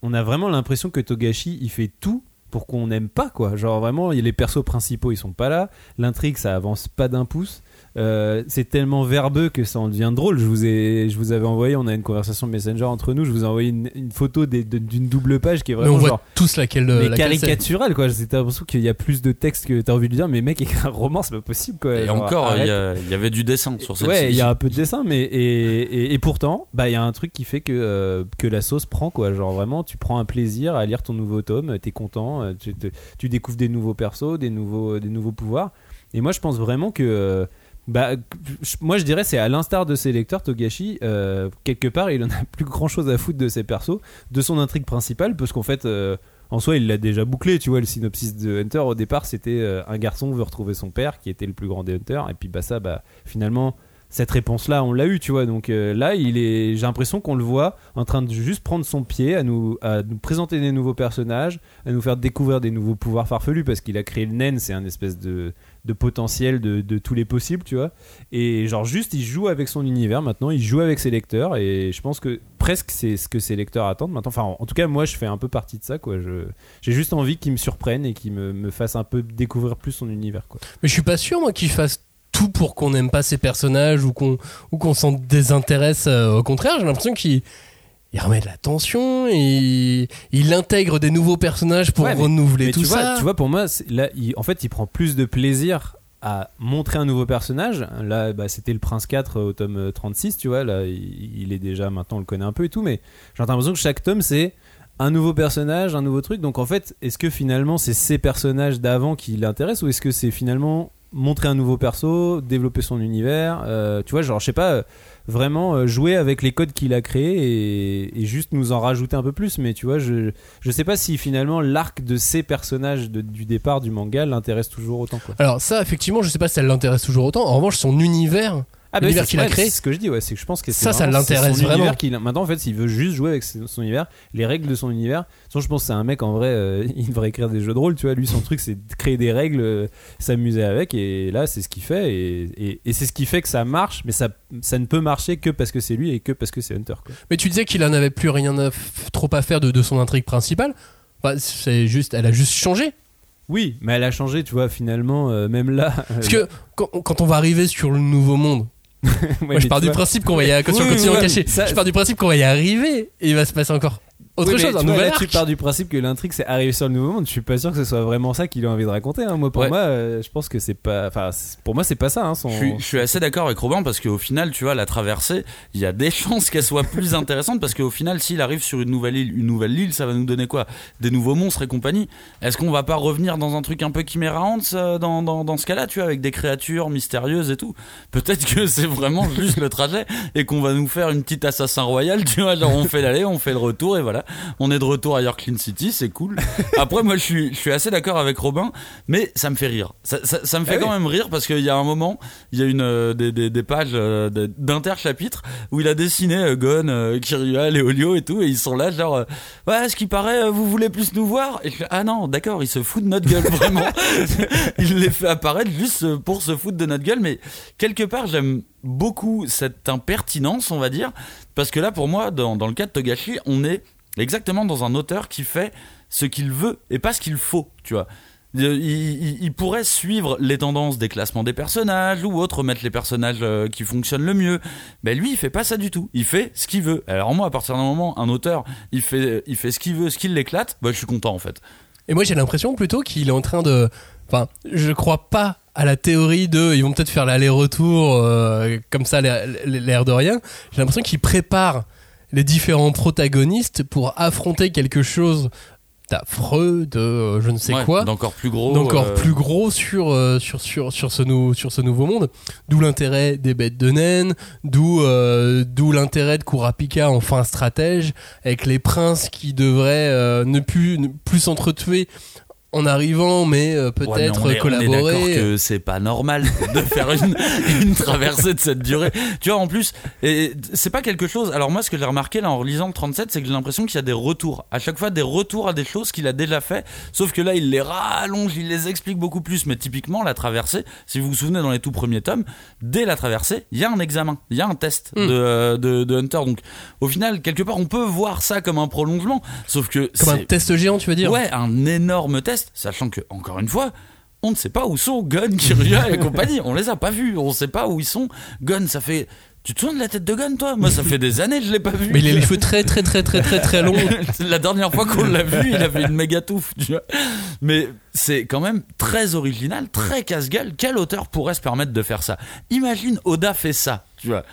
[SPEAKER 2] on a vraiment l'impression que Togashi il fait tout pour qu'on n'aime pas quoi. Genre vraiment, les persos principaux ils sont pas là, l'intrigue ça avance pas d'un pouce. Euh, c'est tellement verbeux que ça en devient drôle. Je vous ai, je vous avais envoyé, on a une conversation Messenger entre nous. Je vous ai envoyé une, une photo des- de- d'une double page qui est
[SPEAKER 1] Mais
[SPEAKER 2] vraiment
[SPEAKER 1] on voit
[SPEAKER 2] genre
[SPEAKER 1] tous laquelle,
[SPEAKER 2] mais
[SPEAKER 1] laquelle c'est.
[SPEAKER 2] caricatural quoi. C'était l'impression qu'il y a plus de texte que t'as envie de lire, mais mec écrire un roman c'est pas possible quoi.
[SPEAKER 3] Et
[SPEAKER 2] Genre,
[SPEAKER 3] encore, il
[SPEAKER 2] arrête.
[SPEAKER 3] y, a- il y avait du dessin sur cette
[SPEAKER 2] Ouais, il y a un peu de dessin, mais et, et, et pourtant, bah il y a un truc qui fait que euh, que la sauce prend quoi. Genre vraiment, tu prends un plaisir à lire ton nouveau tome, t'es content, euh, tu, te- tu découvres des nouveaux persos, des nouveaux des nouveaux pouvoirs. Et moi, je pense vraiment que euh, bah moi je dirais c'est à l'instar de ses lecteurs Togashi euh, quelque part il en a plus grand chose à foutre de ses persos de son intrigue principale parce qu'en fait euh, en soi il l'a déjà bouclé tu vois le synopsis de Hunter au départ c'était euh, un garçon veut retrouver son père qui était le plus grand des Hunters et puis bah ça bah finalement cette réponse là on l'a eu tu vois donc là il est j'ai l'impression qu'on le voit en train de juste prendre son pied à nous à nous présenter des nouveaux personnages à nous faire découvrir des nouveaux pouvoirs farfelus parce qu'il a créé le naine c'est un espèce de de potentiel de, de tous les possibles tu vois. Et genre juste il joue avec son univers maintenant il joue avec ses lecteurs et je pense que presque c'est ce que ses lecteurs attendent maintenant. Enfin en, tout cas moi je fais un peu partie de ça quoi. J'ai juste envie qu'ils me surprennent et qu'ils me, me fassent un peu découvrir plus son univers quoi.
[SPEAKER 1] Mais je suis pas sûr moi qu'il fasse tout pour qu'on n'aime pas ces personnages ou qu'on ou qu'on s'en désintéresse. euh, au contraire, j'ai l'impression qu'il il remet de la tension il intègre des nouveaux personnages pour
[SPEAKER 2] Ouais, mais-
[SPEAKER 1] renouveler
[SPEAKER 2] Mais
[SPEAKER 1] tout
[SPEAKER 2] tu vois,
[SPEAKER 1] ça.
[SPEAKER 2] tu vois, pour moi, là, il- en fait, il prend plus de plaisir à montrer un nouveau personnage. Là, bah, c'était le Prince 4 au tome euh, 36, tu vois. Là, il, il est déjà, maintenant, on le connaît un peu et tout, mais j'ai l'impression que chaque tome, c'est un nouveau personnage, un nouveau truc. Donc, en fait, est-ce que finalement, c'est ces personnages d'avant qui l'intéressent ou est-ce que c'est finalement montrer un nouveau perso, développer son univers euh, Tu vois, genre, je sais pas. Vraiment euh, jouer avec les codes qu'il a créés et, juste nous en rajouter un peu plus, mais tu vois, je, je sais pas si finalement l'arc de ces personnages du départ du manga l'intéresse toujours autant.
[SPEAKER 1] Alors ça, effectivement, je sais pas si ça l'intéresse toujours autant. En revanche, son univers, l'univers
[SPEAKER 2] c'est-
[SPEAKER 1] qu'il a créé,
[SPEAKER 2] C'est ce que je dis, ouais, c'est que je pense que c'est
[SPEAKER 1] Ça, ça
[SPEAKER 2] vraiment-
[SPEAKER 1] l'intéresse vraiment.
[SPEAKER 2] maintenant, en fait, s'il veut juste jouer avec son son univers, les règles de son univers. Sinon, je pense que c'est un mec en vrai, euh, il devrait écrire des jeux de rôle, tu vois. Lui, son truc, c'est de créer des règles, euh, s'amuser avec, et là, c'est ce qu'il fait, et, et- et c'est ce qui fait que ça marche, mais ça, ça ne peut marcher que parce que c'est lui et que parce que c'est Hunter. Quoi.
[SPEAKER 1] mais tu disais qu'il en avait plus rien à trop à faire de, de son intrigue principale. Bah, c'est juste, elle a juste changé.
[SPEAKER 2] Oui, mais elle a changé, tu vois, finalement, euh, même là.
[SPEAKER 1] Parce que quand, quand on va arriver sur le nouveau monde, moi, je pars du principe qu'on va y arriver.
[SPEAKER 2] Oui, oui, ça-
[SPEAKER 1] je pars du principe qu'on va y arriver et il va se passer encore autre chose, un nouvel
[SPEAKER 2] là, tu pars du principe que l'intrigue c'est arriver sur le nouveau monde. Je suis pas sûr que ce soit vraiment ça qu'il a envie de raconter. hein. Moi, pour
[SPEAKER 3] Ouais.
[SPEAKER 2] moi, euh, je pense que c'est pas. Enfin, pour moi, c'est pas ça. Hein, son...
[SPEAKER 3] Je suis, je suis assez d'accord avec Robin parce qu'au final, tu vois, la traversée, il y a des chances qu'elle soit plus intéressante parce qu'au final, s'il arrive sur une nouvelle île, une nouvelle île, ça va nous donner quoi? Des nouveaux monstres et compagnie? Est-ce qu'on va pas revenir dans un truc un peu Chimera Ants euh, dans, dans, dans ce cas-là, tu vois, avec des créatures mystérieuses et tout? Peut-être que c'est vraiment juste le trajet et qu'on va nous faire une petite assassin royal, tu vois, genre on fait l'aller, on fait le retour et voilà, on est de retour à York Clean City, c'est cool. Après, moi, je suis, je suis assez d'accord avec Robin, mais ça me fait rire. Ça, ça, ça me fait
[SPEAKER 2] Ah oui.
[SPEAKER 3] quand même rire parce qu'il y a un moment, il y a une euh, des, des, des pages euh, d'interchapitres où il a dessiné euh, Gon, euh, Kiryu, Léolio et tout, et ils sont là genre ouais, ce qui paraît, vous voulez plus nous voir? Et je fais, ah non, d'accord, il se fout de notre gueule vraiment. il les fait apparaître juste pour se foutre de notre gueule, mais quelque part j'aime beaucoup cette impertinence, on va dire, parce que là pour moi, dans, dans le cas de Togashi, on est exactement dans un auteur qui fait ce qu'il veut et pas ce qu'il faut, tu vois. Il, il- pourrait suivre les tendances des classements des personnages ou autre, mettre les personnages euh, qui fonctionnent le mieux. Mais lui, il fait pas ça du tout. Il fait ce qu'il veut. Alors moi, à partir d'un moment, un auteur, il fait, il fait ce qu'il veut, ce qu'il l'éclate, bah, je suis content en fait.
[SPEAKER 1] Et moi j'ai l'impression plutôt qu'il est en train de. Enfin, je crois pas à la théorie de. Ils vont peut-être faire l'aller-retour euh, comme ça, l'air de rien. J'ai l'impression qu'il prépare les différents protagonistes pour affronter quelque chose d'affreux, de euh, je ne sais
[SPEAKER 3] Ouais,
[SPEAKER 1] quoi.
[SPEAKER 3] D'encore plus gros.
[SPEAKER 1] d'encore
[SPEAKER 3] euh,
[SPEAKER 1] plus gros sur, euh, sur, sur, sur, ce nou- sur ce nouveau monde. D'où l'intérêt des bêtes de naine, d'où d'où l'intérêt de Kurapika en fin stratège, avec les princes qui devraient ne plus, ne plus s'entretuer en arrivant, mais euh,
[SPEAKER 3] Ouais,
[SPEAKER 1] peut-être
[SPEAKER 3] on est- On est d'accord
[SPEAKER 1] collaborer.
[SPEAKER 3] que c'est pas normal de faire une, une traversée de cette durée. Tu vois, en plus, c'est pas quelque chose. Alors, moi, ce que j'ai remarqué là en relisant le 37, c'est que j'ai l'impression qu'il y a des retours. À chaque fois, des retours à des choses qu'il a déjà fait. Sauf que là, il les rallonge, il les explique beaucoup plus. Mais typiquement, la traversée, si vous vous souvenez dans les tout premiers tomes, dès la traversée, il y a un examen, il y a un test
[SPEAKER 1] Mm.
[SPEAKER 3] de, euh, de, de Hunter. Donc, au final, quelque part, on peut voir ça comme un prolongement. Sauf que
[SPEAKER 1] Comme un test géant, tu veux dire?
[SPEAKER 3] Ouais, un énorme test, sachant que, encore une fois, on ne sait pas où sont Gun, Kirya et compagnie. On les a pas vus, on sait pas où ils sont. Gun, ça fait. Tu te souviens de la tête de Gun, toi? Moi, ça fait des années que je l'ai pas vu.
[SPEAKER 1] Mais il a les cheveux très très très très très très longs.
[SPEAKER 3] la dernière fois qu'on l'a vu, il avait une méga touffe, tu vois. Mais c'est quand même très original, très casse-gueule. Quel auteur pourrait se permettre de faire ça? Imagine Oda fait ça, tu vois.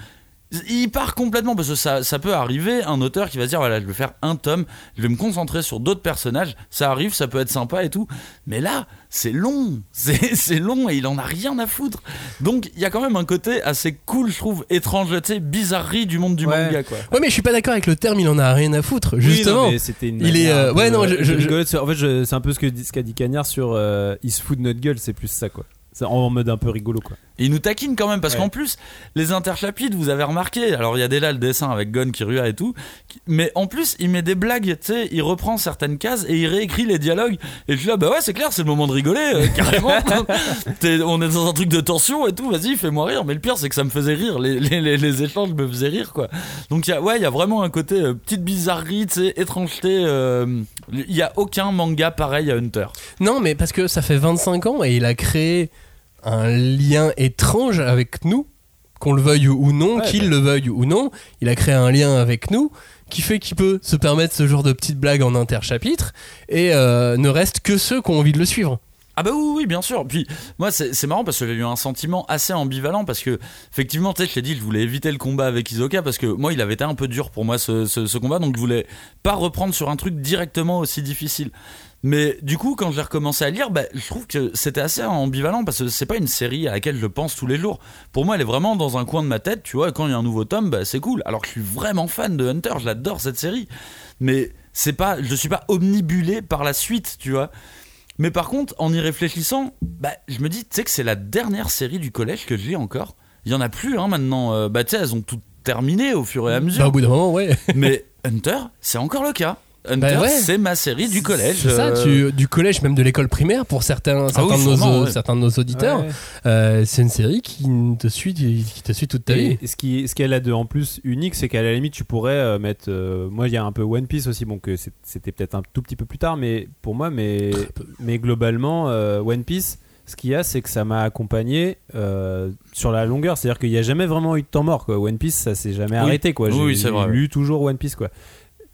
[SPEAKER 3] Il part complètement parce que ça, ça peut arriver un auteur qui va se dire voilà je vais faire un tome je vais me concentrer sur d'autres personnages ça arrive ça peut être sympa et tout mais là c'est long c'est long et il en a rien à foutre donc il y a quand même un côté assez cool je trouve étrange tu sais bizarrerie du monde du
[SPEAKER 2] Ouais.
[SPEAKER 3] manga quoi
[SPEAKER 1] Ouais, mais je suis pas d'accord avec le terme, il en a rien à foutre.
[SPEAKER 2] Oui,
[SPEAKER 1] Justement.
[SPEAKER 2] non, mais c'était une
[SPEAKER 1] il est, euh, ouais, non, je- je- je-
[SPEAKER 2] rigolais sur- En fait, c'est un peu ce que dit- ce qu'a dit Cagnard sur euh, il se fout de notre gueule, c'est plus ça quoi. C'est en mode un peu rigolo quoi.
[SPEAKER 3] Et il nous taquine quand même parce
[SPEAKER 2] Ouais.
[SPEAKER 3] qu'en plus les interchapitres vous avez remarqué alors il y a déjà le dessin avec Gon Kirua et tout qui- mais en plus il met des blagues tu sais il reprend certaines cases et il réécrit les dialogues. Et je suis là bah ouais c'est clair c'est le moment de rigoler euh, carrément. On est dans un truc de tension et tout vas-y fais-moi rire. Mais le pire c'est que ça me faisait rire les, les, les, les échanges me faisaient rire quoi. Donc il y a ouais il y a vraiment un côté euh, petite bizarrerie tu sais étrangeté euh, il y a aucun manga pareil à Hunter.
[SPEAKER 1] Non, mais parce que ça fait 25 ans et il a créé un lien étrange avec nous, qu'on le veuille ou non,
[SPEAKER 2] Ouais,
[SPEAKER 1] qu'il
[SPEAKER 2] bah.
[SPEAKER 1] le veuille ou non. Il a créé un lien avec nous qui fait qu'il peut se permettre ce genre de petites blagues en interchapitre et euh, ne reste que ceux qui ont envie de le suivre.
[SPEAKER 3] Ah bah oui, oui, bien sûr. Puis moi, c'est marrant parce que j'ai eu un sentiment assez ambivalent parce que effectivement, tu sais, je t'ai dit, je voulais éviter le combat avec Isoka parce que moi, il avait été un peu dur pour moi ce, ce, ce combat, donc je voulais pas reprendre sur un truc directement aussi difficile. Mais du coup, quand j'ai recommencé à lire, bah, je trouve que c'était assez ambivalent parce que c'est pas une série à laquelle je pense tous les jours. Pour moi, elle est vraiment dans un coin de ma tête, tu vois. et Quand il y a un nouveau tome, bah, c'est cool. Alors que je suis vraiment fan de Hunter, je l'adore cette série. Mais c'est pas, je suis pas omnibulé par la suite, tu vois. Mais par contre, en y réfléchissant, bah, je me dis, tu sais que c'est la dernière série du collège que je lis encore. Il y en a plus, hein, maintenant. Euh, bah, tu sais, elles ont toutes terminé au fur et à mesure.
[SPEAKER 1] Bah, au bout d'un moment, ouais.
[SPEAKER 3] Mais Hunter, c'est encore le cas. Hunter,
[SPEAKER 1] Bah ouais.
[SPEAKER 3] c'est ma série du collège.
[SPEAKER 1] C'est ça,
[SPEAKER 3] euh,
[SPEAKER 1] tu- du collège, même de l'école primaire, pour certains, certains,
[SPEAKER 3] oui,
[SPEAKER 1] de, nos,
[SPEAKER 3] sûrement, ouais.
[SPEAKER 1] certains de nos auditeurs.
[SPEAKER 2] Ouais.
[SPEAKER 1] Euh, c'est une série qui te suit, qui te suit toute ta vie.
[SPEAKER 2] Et ce qui ce qu'elle a de en plus unique, c'est qu'à la limite tu pourrais euh, mettre. euh, moi, il y a un peu One Piece aussi, bon que c'était peut-être un tout petit peu plus tard, mais pour moi, mais mais globalement euh, One Piece. Ce qu'il y a, c'est que ça m'a accompagné euh, sur la longueur. C'est-à-dire qu'il n'y a jamais vraiment eu de temps mort. Quoi. One Piece, ça s'est jamais arrêté. Quoi.
[SPEAKER 3] Oui,
[SPEAKER 2] J'ai
[SPEAKER 3] oui,
[SPEAKER 2] lu toujours One Piece. Quoi.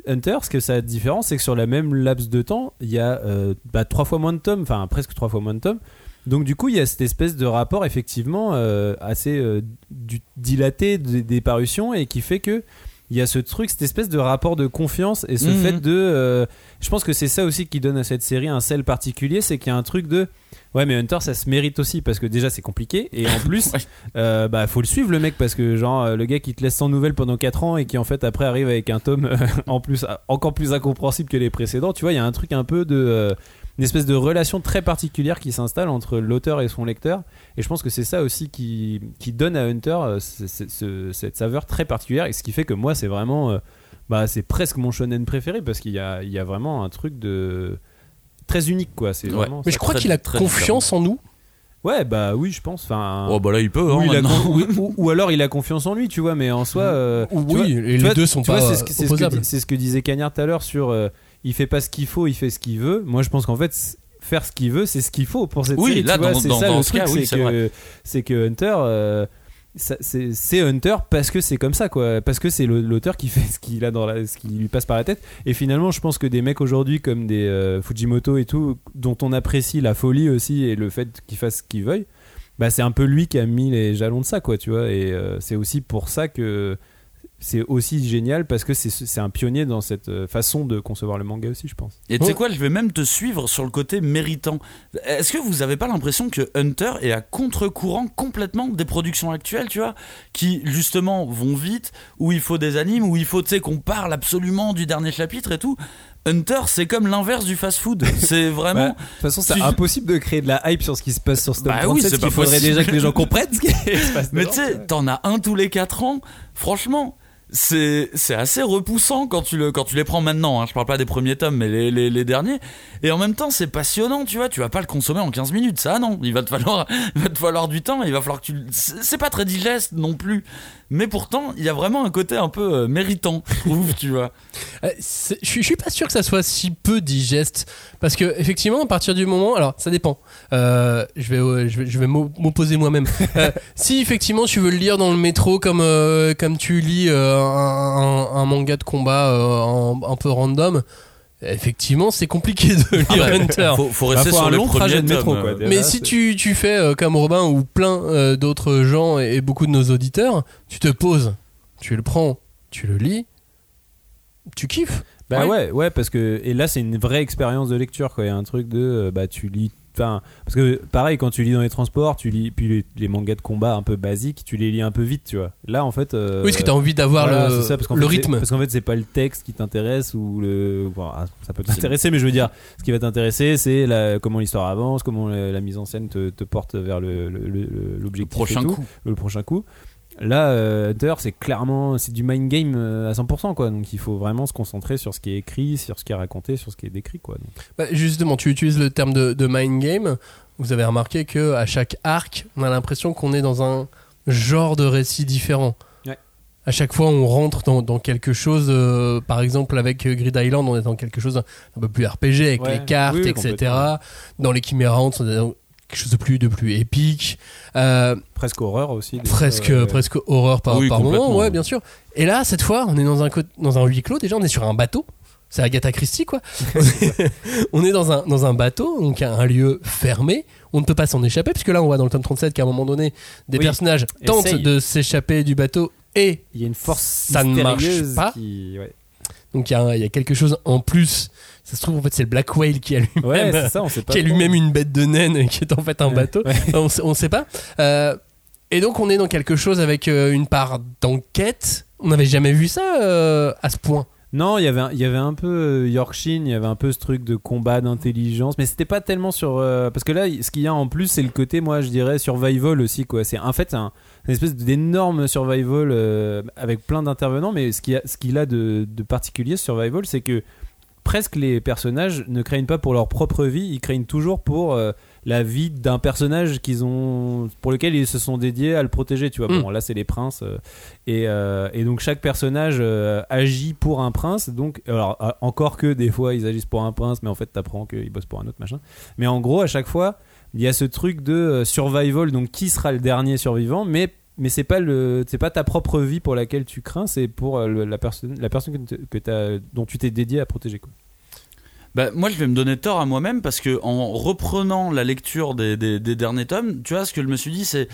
[SPEAKER 2] Hunter, ce que ça a de différent, c'est que sur la même laps de temps, il y a euh, bah, trois fois moins de tomes, enfin presque trois fois moins de tomes. Donc du coup, il y a cette espèce de rapport effectivement euh, assez euh, du- dilaté des, des parutions et qui fait que il y a ce truc, cette espèce de rapport de confiance et ce
[SPEAKER 3] Mhm.
[SPEAKER 2] fait de, euh, je pense que c'est ça aussi qui donne à cette série un sel particulier, c'est qu'il y a un truc de, ouais mais Hunter ça se mérite aussi parce que déjà c'est compliqué. Et en plus
[SPEAKER 3] Ouais.
[SPEAKER 2] euh, bah faut le suivre le mec parce que genre euh, le gars qui te laisse sans nouvelles pendant 4 ans et qui en fait après arrive avec un tome euh, en plus encore plus incompréhensible que les précédents tu vois il y a un truc un peu de euh, une espèce de relation très particulière qui s'installe entre l'auteur et son lecteur. Et je pense que c'est ça aussi qui, qui donne à Hunter euh, ce- ce- ce- cette saveur très particulière. Et ce qui fait que moi c'est vraiment euh, bah c'est presque mon shonen préféré parce qu'il y a, il y a vraiment un truc de très unique quoi c'est
[SPEAKER 3] Ouais.
[SPEAKER 1] Mais je crois qu'il a
[SPEAKER 3] très
[SPEAKER 1] confiance en nous.
[SPEAKER 2] ouais bah oui je pense enfin
[SPEAKER 3] Oh bah là, il peut.
[SPEAKER 2] ou,
[SPEAKER 3] hein,
[SPEAKER 2] il a
[SPEAKER 3] maintenant.
[SPEAKER 2] con- ou, alors il a confiance en lui, tu vois, mais en soi. euh,
[SPEAKER 1] oui,
[SPEAKER 2] vois-
[SPEAKER 1] et les
[SPEAKER 2] vois-
[SPEAKER 1] deux sont
[SPEAKER 2] tu
[SPEAKER 1] pas
[SPEAKER 2] vois, c'est ce, que- c'est ce que
[SPEAKER 1] opposables.
[SPEAKER 2] di- c'est ce que disait Cagnard tout à l'heure sur euh, il fait pas ce qu'il faut, il fait ce qu'il veut. Moi, je pense qu'en fait, faire ce qu'il veut, c'est ce qu'il faut pour cette
[SPEAKER 3] Oui,
[SPEAKER 2] série.
[SPEAKER 3] là,
[SPEAKER 2] tu vois,
[SPEAKER 3] dans-
[SPEAKER 2] c'est
[SPEAKER 3] dans-
[SPEAKER 2] ça
[SPEAKER 3] dans
[SPEAKER 2] le
[SPEAKER 3] ce
[SPEAKER 2] truc,
[SPEAKER 3] oui,
[SPEAKER 2] c'est
[SPEAKER 3] c'est
[SPEAKER 2] que, c'est que Hunter. euh, c'est Hunter parce que c'est comme ça quoi. Parce que c'est l'auteur qui fait ce qu'il a dans la, ce qui lui passe par la tête. Et finalement je pense que des mecs aujourd'hui comme des euh, Fujimoto et tout dont on apprécie la folie aussi et le fait qu'ils fassent ce qu'ils veuillent bah c'est un peu lui qui a mis les jalons de ça quoi tu vois. Et euh, c'est aussi pour ça que c'est aussi génial parce que c'est c'est un pionnier dans cette euh, façon de concevoir le manga aussi je pense
[SPEAKER 3] Et tu sais
[SPEAKER 1] Oh.
[SPEAKER 3] quoi, je vais même te suivre sur le côté méritant. Est-ce que vous avez pas l'impression que Hunter est à contre-courant complètement des productions actuelles, tu vois, qui justement vont vite, où il faut des animes, où il faut, tu sais, qu'on parle absolument du dernier chapitre et tout. Hunter, c'est comme l'inverse du fast-food. C'est vraiment.
[SPEAKER 2] Bah, de toute façon, c'est
[SPEAKER 3] Tu-
[SPEAKER 2] impossible de créer de la hype sur ce qui se passe sur ce
[SPEAKER 3] Bah oui,
[SPEAKER 2] 37,
[SPEAKER 3] c'est
[SPEAKER 2] parce qu'il
[SPEAKER 3] pas
[SPEAKER 2] faudrait déjà que les gens comprennent ce qui se passe
[SPEAKER 3] Mais tu sais, t'en as un tous les 4 ans. Franchement, c'est assez repoussant quand tu le quand tu les prends maintenant. Hein. Je parle pas des premiers tomes, mais les, les, derniers. Et en même temps, c'est passionnant, tu vois. Tu vas pas le consommer en 15 minutes, ça non. Il va te falloir te falloir du temps. Il va falloir que tu. C'est pas très digeste non plus. Mais pourtant, il y a vraiment un côté un peu euh, méritant, je tu vois.
[SPEAKER 1] Euh, Je suis- pas sûr que ça soit si peu digeste parce que effectivement à partir du moment alors ça dépend Euh, je vais je vais, je vais m'o- m'opposer moi-même si effectivement tu veux le lire dans le métro comme comme tu lis un, manga de combat euh, un peu random effectivement c'est compliqué de lire Hunter
[SPEAKER 3] Faut, faut
[SPEAKER 2] Bah,
[SPEAKER 3] rester
[SPEAKER 2] faut
[SPEAKER 3] sur
[SPEAKER 2] un
[SPEAKER 3] le
[SPEAKER 2] long trajet
[SPEAKER 3] premier
[SPEAKER 2] de métro, quoi.
[SPEAKER 1] mais
[SPEAKER 2] c'est-
[SPEAKER 1] si tu, tu fais euh, comme Robin ou plein euh, d'autres gens et, et beaucoup de nos auditeurs tu te poses tu le prends tu le lis tu kiffes
[SPEAKER 2] Bah
[SPEAKER 3] Ouais.
[SPEAKER 2] ouais. ouais, parce que et là c'est une vraie expérience de lecture quoi. Il y a un truc de euh, bah tu lis, enfin parce que pareil quand tu lis dans les transports, tu lis puis les, les mangas de combat un peu basiques, tu les lis un peu vite, tu vois. Là en fait. euh,
[SPEAKER 1] oui parce que tu as envie d'avoir
[SPEAKER 2] voilà,
[SPEAKER 1] le,
[SPEAKER 2] c'est ça, parce qu'en
[SPEAKER 1] le
[SPEAKER 2] fait, c'est-
[SPEAKER 1] rythme
[SPEAKER 2] Parce qu'en fait, c'est pas le texte qui t'intéresse ou le. bon, ah, ça peut t'intéresser, mais je veux dire, ce qui va t'intéresser, c'est la- comment l'histoire avance, comment la, la mise en scène te, te porte vers le- le- le- le- l'objectif.
[SPEAKER 3] Le prochain
[SPEAKER 2] et tout,
[SPEAKER 3] coup.
[SPEAKER 2] Le prochain coup. Là, euh, Hunter, c'est clairement. C'est du mind game euh, à 100%, quoi. Donc il faut vraiment se concentrer sur ce qui est écrit, sur ce qui est raconté, sur ce qui est décrit, quoi. Donc,
[SPEAKER 1] Bah, justement, tu utilises le terme de, de mind game. Vous avez remarqué que à chaque arc, on a l'impression qu'on est dans un genre de récit différent.
[SPEAKER 2] Ouais.
[SPEAKER 1] À chaque fois, on rentre dans, dans quelque chose. euh, par exemple, avec euh, Grid Island, on est dans quelque chose un peu plus RPG avec
[SPEAKER 2] Ouais.
[SPEAKER 1] les cartes,
[SPEAKER 2] Oui, oui,
[SPEAKER 1] etc. Dans les Chimera on est dans quelque chose de plus, de plus épique, euh,
[SPEAKER 2] Presque horreur aussi.
[SPEAKER 1] presque, presque horreur par,
[SPEAKER 3] Oui,
[SPEAKER 1] par moment, ouais, bien sûr. Et là, cette fois, on est dans un, dans un huis clos, déjà, on est sur un bateau. C'est Agatha Christie, quoi. on est dans un, dans un bateau, donc un lieu fermé. On ne peut pas s'en échapper, puisque là, on voit dans le tome 37 qu'à un moment donné, des
[SPEAKER 2] Oui.
[SPEAKER 1] personnages tentent
[SPEAKER 2] Essaye.
[SPEAKER 1] de s'échapper du bateau et
[SPEAKER 2] Il y a une force
[SPEAKER 1] Ça ne marche pas.
[SPEAKER 2] qui- ouais.
[SPEAKER 1] donc il y, a- il y a quelque chose en plus. Ça se trouve, en fait, c'est le Black Whale qui a lui-même
[SPEAKER 2] Ouais,
[SPEAKER 1] lui-même une bête de naine et qui est en fait un
[SPEAKER 2] Ouais.
[SPEAKER 1] bateau.
[SPEAKER 2] Ouais.
[SPEAKER 1] on, on sait pas. Euh, et donc on est dans quelque chose avec euh, une part d'enquête. On n'avait jamais vu ça euh, à ce point.
[SPEAKER 2] Non, il y avait un- il y avait un peu euh, Yorkshire, il y avait un peu ce truc de combat d'intelligence, mais c'était pas tellement sur euh, parce que là, ce qu'il y a en plus, c'est le côté, moi, je dirais survival aussi quoi. C'est en fait un, une espèce d'énorme survival euh, avec plein d'intervenants, mais ce qu'il a, ce qu'il a de, de particulier ce survival, c'est que presque les personnages ne craignent pas pour leur propre vie, ils craignent toujours pour euh, la vie d'un personnage qu'ils ont pour lequel ils se sont dédiés à le protéger tu vois
[SPEAKER 1] Mm.
[SPEAKER 2] bon là c'est les princes euh, et, euh, et donc chaque personnage agit pour un prince donc alors encore que des fois ils agissent pour un prince mais en fait t'apprends qu'ils bossent pour un autre machin mais en gros à chaque fois il y a ce truc de survival donc qui sera le dernier survivant mais mais c'est pas le c'est pas ta propre vie pour laquelle tu crains c'est pour euh, la personne la personne que, que dont tu t'es dédié à protéger quoi.
[SPEAKER 3] Bah, moi, je vais me donner tort à moi-même parce que en reprenant la lecture des, des- derniers tomes, tu vois, ce que je me suis dit, c'est.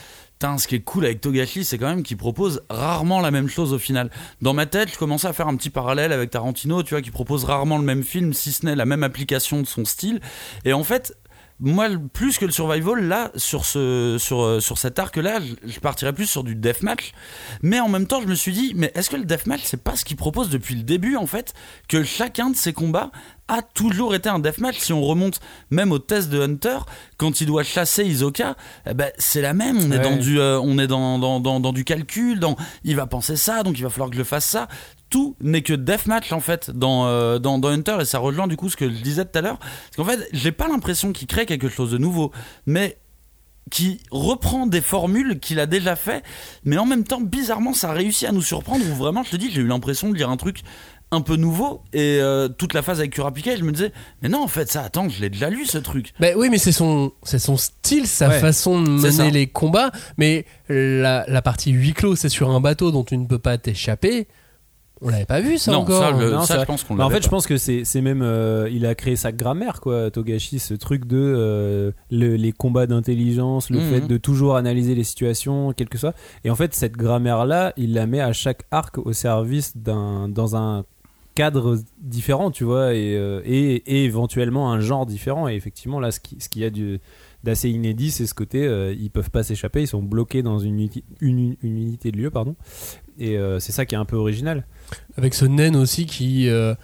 [SPEAKER 3] Ce qui est cool avec Togashi, c'est quand même qu'il propose rarement la même chose au final. Dans ma tête, je commençais à faire un petit parallèle avec Tarantino, tu vois, qui propose rarement le même film, si ce n'est la même application de son style. Et en fait, moi, plus que le survival, là, sur, ce, sur, euh, sur cet arc-là, je, partirais plus sur du deathmatch. Mais en même temps, je me suis dit, mais est-ce que le deathmatch, c'est pas ce qu'il propose depuis le début, en fait Que chacun de ses combats a toujours été un deathmatch. Si on remonte même au test de Hunter, quand il doit chasser Isoka, eh ben, c'est la même. On est,
[SPEAKER 2] Ouais.
[SPEAKER 3] dans, du, euh, on est dans, dans, dans, dans du calcul, dans il va penser ça, donc il va falloir que je fasse ça. Tout n'est que deathmatch en fait dans, euh, dans, dans Hunter et ça rejoint du coup ce que je disais tout à l'heure. Parce qu'en fait, j'ai pas l'impression qu'il crée quelque chose de nouveau, mais qui reprend des formules qu'il a déjà fait, mais en même temps, bizarrement, ça a réussi à nous surprendre. Où vraiment, je te dis, j'ai eu l'impression de lire un truc un peu nouveau et euh, toute la phase avec Kurapika, je me disais, mais non, en fait, ça, attends, je l'ai déjà lu ce truc.
[SPEAKER 1] Ben oui, mais c'est son, c'est son style, sa
[SPEAKER 2] Ouais,
[SPEAKER 1] façon de mener les combats. Mais la, la partie huis clos, c'est sur un bateau dont tu ne peux pas t'échapper. On l'avait pas vu ça
[SPEAKER 3] non,
[SPEAKER 1] encore.
[SPEAKER 3] ça, le-
[SPEAKER 2] Non,
[SPEAKER 3] ça,
[SPEAKER 2] c'est
[SPEAKER 3] je
[SPEAKER 2] vrai.
[SPEAKER 3] pense qu'on
[SPEAKER 2] Bah, en fait, je pense que c'est c'est même. euh, il a créé sa grammaire, quoi, Togashi, ce truc de euh, le- les combats d'intelligence, le
[SPEAKER 3] Mhm.
[SPEAKER 2] fait de toujours analyser les situations, quel que soit. Et en fait, cette grammaire-là, il la met à chaque arc au service d'un dans un cadre différent, tu vois, et, euh, et, et éventuellement un genre différent. Et effectivement, là, ce qui- ce qu'il y a du- d'assez inédit, c'est ce côté, euh, ils peuvent pas s'échapper, ils sont bloqués dans une, unité- une, une unité de lieu, pardon. Et euh, c'est ça qui est un peu original.
[SPEAKER 1] Avec ce naine aussi qui, euh,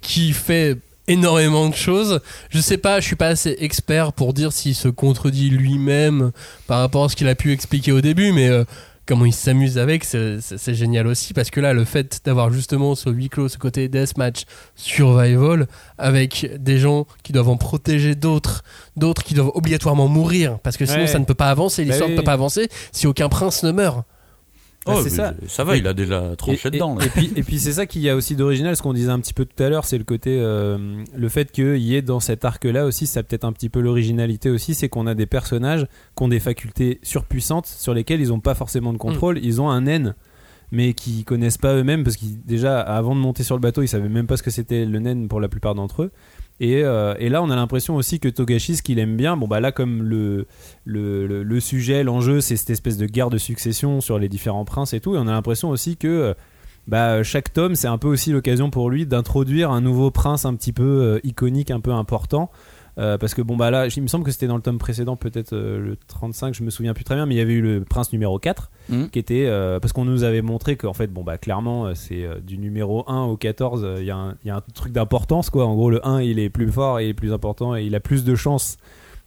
[SPEAKER 1] qui fait énormément de choses. Je sais pas, je suis pas assez expert pour dire s'il se contredit lui-même par rapport à ce qu'il a pu expliquer au début, mais euh, comment il s'amuse avec, c'est génial aussi parce que là, le fait d'avoir justement ce huis clos, ce côté deathmatch survival avec des gens qui doivent en protéger d'autres, d'autres qui doivent obligatoirement mourir parce que sinon
[SPEAKER 2] Ouais.
[SPEAKER 1] ça ne peut pas avancer, l'histoire
[SPEAKER 2] Bah
[SPEAKER 1] ne
[SPEAKER 2] oui.
[SPEAKER 1] peut pas avancer si aucun prince ne meurt.
[SPEAKER 2] Bah,
[SPEAKER 3] Oh,
[SPEAKER 2] c'est ça.
[SPEAKER 3] Ça va,
[SPEAKER 2] Et-
[SPEAKER 3] il a déjà tranché
[SPEAKER 2] et,
[SPEAKER 3] dedans.
[SPEAKER 2] et-
[SPEAKER 3] là.
[SPEAKER 2] et puis, et puis c'est ça qu'il y a aussi d'original, ce qu'on disait un petit peu tout à l'heure, c'est le côté, euh, le fait qu'il y ait dans cet arc-là aussi, ça a peut-être un petit peu l'originalité aussi, c'est qu'on a des personnages qui ont des facultés surpuissantes sur lesquelles ils n'ont pas forcément de contrôle. Ils ont un naine, mais qui connaissent pas eux-mêmes parce qu'ils déjà avant de monter sur le bateau, ils savaient même pas ce que c'était le naine pour la plupart d'entre eux. Et, euh, et là, on a l'impression aussi que Togashi, ce qu'il aime bien, bon bah là, comme le- le sujet, l'enjeu, c'est cette espèce de guerre de succession sur les différents princes et tout, et on a l'impression aussi que euh, bah, chaque tome, c'est un peu aussi l'occasion pour lui d'introduire un nouveau prince un petit peu euh, iconique, un peu important. Euh, parce que bon bah là, il me semble que c'était dans le tome précédent, peut-être euh, le 35, je me souviens plus très bien, mais il y avait eu le prince numéro 4
[SPEAKER 3] Mhm.
[SPEAKER 2] qui était euh, parce qu'on nous avait montré qu'en fait bon bah clairement c'est du numéro 1 au 14 euh, il y, a un- il y a un truc d'importance quoi en gros le 1 il est plus fort et il est plus important et il a plus de chances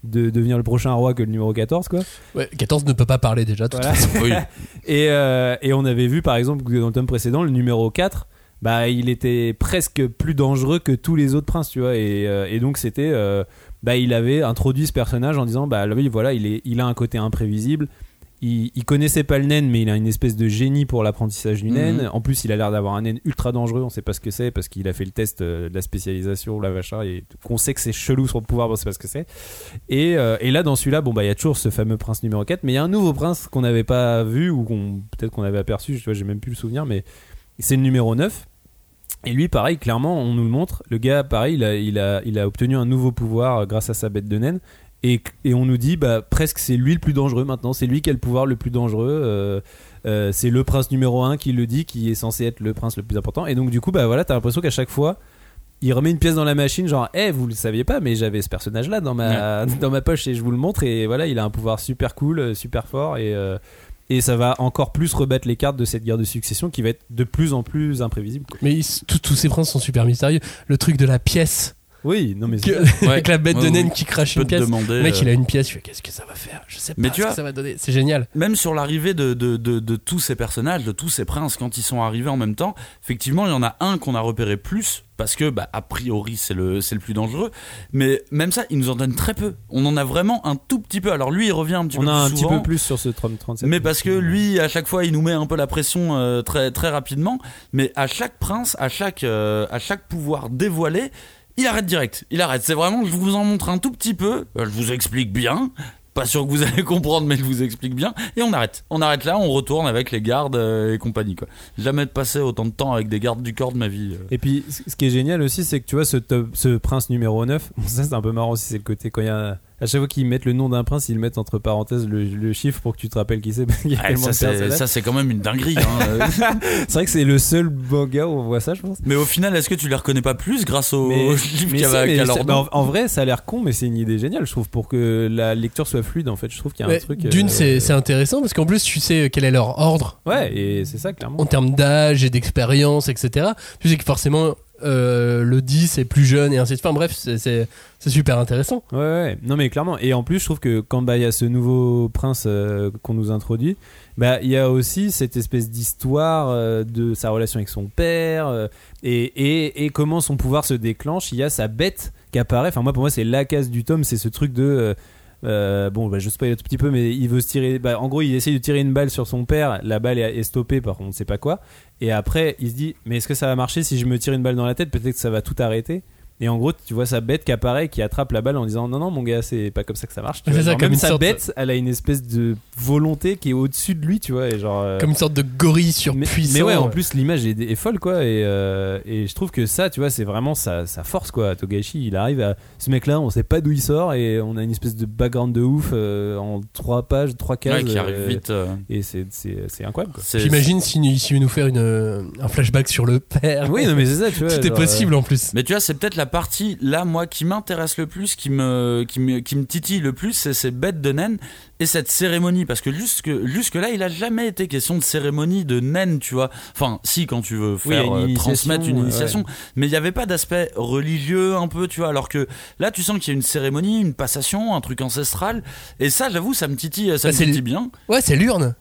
[SPEAKER 2] de devenir le prochain roi que le numéro 14 quoi
[SPEAKER 1] Ouais, 14 ne peut pas parler déjà. de toute
[SPEAKER 2] Voilà.
[SPEAKER 1] façon.
[SPEAKER 3] Oui.
[SPEAKER 2] et, euh, et on avait vu par exemple que dans le tome précédent le numéro 4 bah il était presque plus dangereux que tous les autres princes tu vois et, euh, et donc c'était euh, bah il avait introduit ce personnage en disant bah lui voilà il est il a un côté imprévisible il, il connaissait pas le naine, mais il a une espèce de génie pour l'apprentissage du naine.
[SPEAKER 3] Mhm.
[SPEAKER 2] En plus, il a l'air d'avoir un naine ultra dangereux. On sait pas ce que c'est parce qu'il a fait le test euh, de la spécialisation, la vacha, et qu'on sait que c'est chelou son pouvoir, on sait pas ce que c'est. Et, euh, et là, dans celui-là, bon bah il y a toujours ce fameux prince numéro 4, mais il y a un nouveau prince qu'on n'avait pas vu ou qu'on peut-être qu'on avait aperçu. Je vois, j'ai même plus le souvenir, mais c'est le numéro 9. Et lui, pareil, clairement, on nous le montre. Le gars, pareil, il a, il a, il a obtenu un nouveau pouvoir euh, grâce à sa bête de naine. Et, et on nous dit, bah, presque c'est lui le plus dangereux maintenant. C'est lui qui a le pouvoir le plus dangereux. euh, euh, c'est le prince numéro 1 qui le dit, qui est censé être le prince le plus important. Et donc, du coup, bah voilà, t'as l'impression qu'à chaque fois, il remet une pièce dans la machine, genre, eh, vous le saviez pas, mais j'avais ce personnage-là dans ma, dans ma poche et je vous le montre. Et voilà, il a un pouvoir super cool, super fort. Et. euh, et ça va encore plus rebattre les cartes de cette guerre de succession qui va être de plus en plus imprévisible.
[SPEAKER 1] Mais tous ces princes sont super mystérieux. Le truc de la pièce,
[SPEAKER 2] Oui, non mais c'est
[SPEAKER 1] que-
[SPEAKER 3] Ouais.
[SPEAKER 1] avec la bête de naine qui crache une
[SPEAKER 3] te
[SPEAKER 1] pièce.
[SPEAKER 3] demander.
[SPEAKER 1] Le mec,
[SPEAKER 3] euh,
[SPEAKER 1] il a une pièce, je fais qu'est-ce que ça va faire Je sais pas
[SPEAKER 3] Mais tu
[SPEAKER 1] ce
[SPEAKER 3] vois-
[SPEAKER 1] que ça va donner. C'est génial.
[SPEAKER 3] Même sur l'arrivée de, de, de, tous ces personnages, de tous ces princes, quand ils sont arrivés en même temps, effectivement, il y en a un qu'on a repéré plus, parce que, bah, a priori, c'est le, c'est le plus dangereux. Mais même ça, il nous en donne très peu. On en a vraiment un tout petit peu. Alors lui, il revient un petit
[SPEAKER 2] on
[SPEAKER 3] peu
[SPEAKER 2] a un
[SPEAKER 3] plus
[SPEAKER 2] petit peu plus sur ce 30 37.
[SPEAKER 3] Mais parce que lui, à chaque fois, il nous met un peu la pression euh, très très rapidement. Mais à chaque prince, à chaque euh, à chaque pouvoir dévoilé, il arrête direct. Il arrête. C'est vraiment, je vous en montre un tout petit peu. euh, Je vous explique bien. Pas sûr que vous allez comprendre, mais je vous explique bien. Et on arrête. On arrête là. On retourne avec les gardes euh, et compagnie. Quoi. Jamais passé autant de temps avec des gardes du corps de ma vie. euh.
[SPEAKER 2] Et puis, ce qui est génial aussi, c'est que tu vois, ce, top- ce prince numéro 9, bon, ça c'est un peu marrant aussi, c'est le côté quand il y a. À chaque fois qu'ils mettent le nom d'un prince, ils mettent entre parenthèses le, le chiffre pour que tu te rappelles qui c'est. parce qu'il y a
[SPEAKER 3] Ah,
[SPEAKER 2] tellement
[SPEAKER 3] ça,
[SPEAKER 2] de
[SPEAKER 3] c'est,
[SPEAKER 2] personnages.
[SPEAKER 3] ça, c'est quand même une dinguerie. hein.
[SPEAKER 2] C'est vrai que c'est le seul manga où on voit ça, je pense.
[SPEAKER 3] mais au final, est-ce que tu les reconnais pas plus grâce au
[SPEAKER 2] Mais-
[SPEAKER 3] livre
[SPEAKER 2] mais mais en, en vrai, ça a l'air con, mais c'est une idée géniale, je trouve, pour que la lecture soit fluide. En fait, je trouve qu'il y a un truc.
[SPEAKER 1] D'une,
[SPEAKER 2] euh,
[SPEAKER 1] c'est c'est intéressant parce qu'en plus, tu sais quel est leur ordre
[SPEAKER 2] Ouais, et c'est ça, clairement.
[SPEAKER 1] en termes d'âge et d'expérience, etc. Tu sais que forcément, euh, le 10 est plus jeune et ainsi de suite. Bref, c'est- super intéressant.
[SPEAKER 2] Ouais, ouais, non mais clairement. Et en plus, je trouve que quand bah, il y a ce nouveau prince euh, qu'on nous introduit, bah il y a aussi cette espèce d'histoire euh, de sa relation avec son père et, et, et comment son pouvoir se déclenche. Il y a sa bête qui apparaît. Enfin moi, pour moi, c'est la case du tome. C'est ce truc de euh, bon, bah, je spoil un tout petit peu, mais il veut se tirer. Bah, en gros, il essaye de tirer une balle sur son père. La balle est, est stoppée par on ne sait pas quoi. Et après, il se dit, mais est-ce que ça va marcher si je me tire une balle dans la tête? Peut-être que ça va tout arrêter. Et en gros, tu vois sa bête qui apparaît, qui attrape la balle en disant non non mon gars, c'est pas comme ça que ça marche. Tu vois,
[SPEAKER 1] ça,
[SPEAKER 2] genre,
[SPEAKER 1] comme
[SPEAKER 2] même sa
[SPEAKER 1] sorte-
[SPEAKER 2] bête, elle a une espèce de volonté qui est au-dessus de lui, tu vois, et genre. euh,
[SPEAKER 1] Comme une sorte de gorille
[SPEAKER 2] mais,
[SPEAKER 1] surpuissant.
[SPEAKER 2] mais ouais, en plus l'image est, est folle quoi, et, euh, et je trouve que ça, tu vois, c'est vraiment sa, sa force quoi. Togashi, il arrive à ce mec-là, on sait pas d'où il sort et on a une espèce de background de ouf euh, en trois pages, trois cases.
[SPEAKER 3] Ouais, qui arrive
[SPEAKER 2] euh,
[SPEAKER 3] vite. euh,
[SPEAKER 2] Et c'est c'est c'est incroyable. Quoi.
[SPEAKER 1] J'imagine s'il si veut nous faire une, un flashback sur le père.
[SPEAKER 2] Oui, non mais c'est ça, tu vois.
[SPEAKER 1] Tout est possible en plus.
[SPEAKER 3] Mais tu vois, c'est peut-être la partie là, moi, qui m'intéresse le plus, qui me, qui me, qui me titille le plus, c'est ces bêtes de naine et cette cérémonie. Parce que jusque, jusque là, il a jamais été question de cérémonie de naine, tu vois. Enfin, si, quand tu veux
[SPEAKER 2] Oui,
[SPEAKER 3] faire
[SPEAKER 2] une
[SPEAKER 3] euh,
[SPEAKER 2] initiation,
[SPEAKER 3] transmettre une
[SPEAKER 2] ouais,
[SPEAKER 3] initiation, mais il n'y avait pas d'aspect religieux un peu, tu vois. Alors que là, tu sens qu'il y a une cérémonie, une passation, un truc ancestral. Et ça, j'avoue, ça me titille, ça
[SPEAKER 1] Bah,
[SPEAKER 3] me titille bien.
[SPEAKER 1] Ouais, c'est l'urne.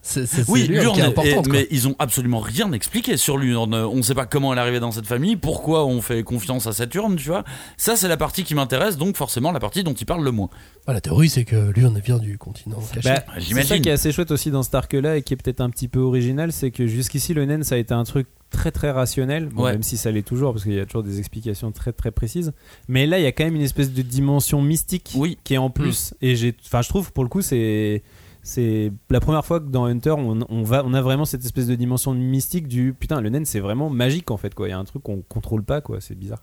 [SPEAKER 3] Oui,
[SPEAKER 1] l'urne importante.
[SPEAKER 3] et- mais ils ont absolument rien expliqué sur l'urne. On ne sait pas comment elle est arrivée dans cette famille, pourquoi on fait confiance à cette urne, tu vois. Ça, c'est la partie qui m'intéresse, donc forcément la partie dont il parle le moins.
[SPEAKER 1] Ah, la théorie, c'est que l'urne vient du continent caché.
[SPEAKER 2] Bah, c'est ça qui est assez chouette aussi dans cet arc-là et qui est peut-être un petit peu original, c'est que jusqu'ici le naine ça a été un truc très très rationnel, Bon,
[SPEAKER 3] Ouais.
[SPEAKER 2] même si ça l'est toujours parce qu'il y a toujours des explications très très précises. Mais là il y a quand même une espèce de dimension mystique
[SPEAKER 3] Oui.
[SPEAKER 2] qui est en plus. Et j'ai, enfin je trouve pour le coup c'est c'est la première fois que dans Hunter on, on va on a vraiment cette espèce de dimension mystique du putain le naine c'est vraiment magique en fait quoi. Il y a un truc qu'on contrôle pas quoi, c'est bizarre.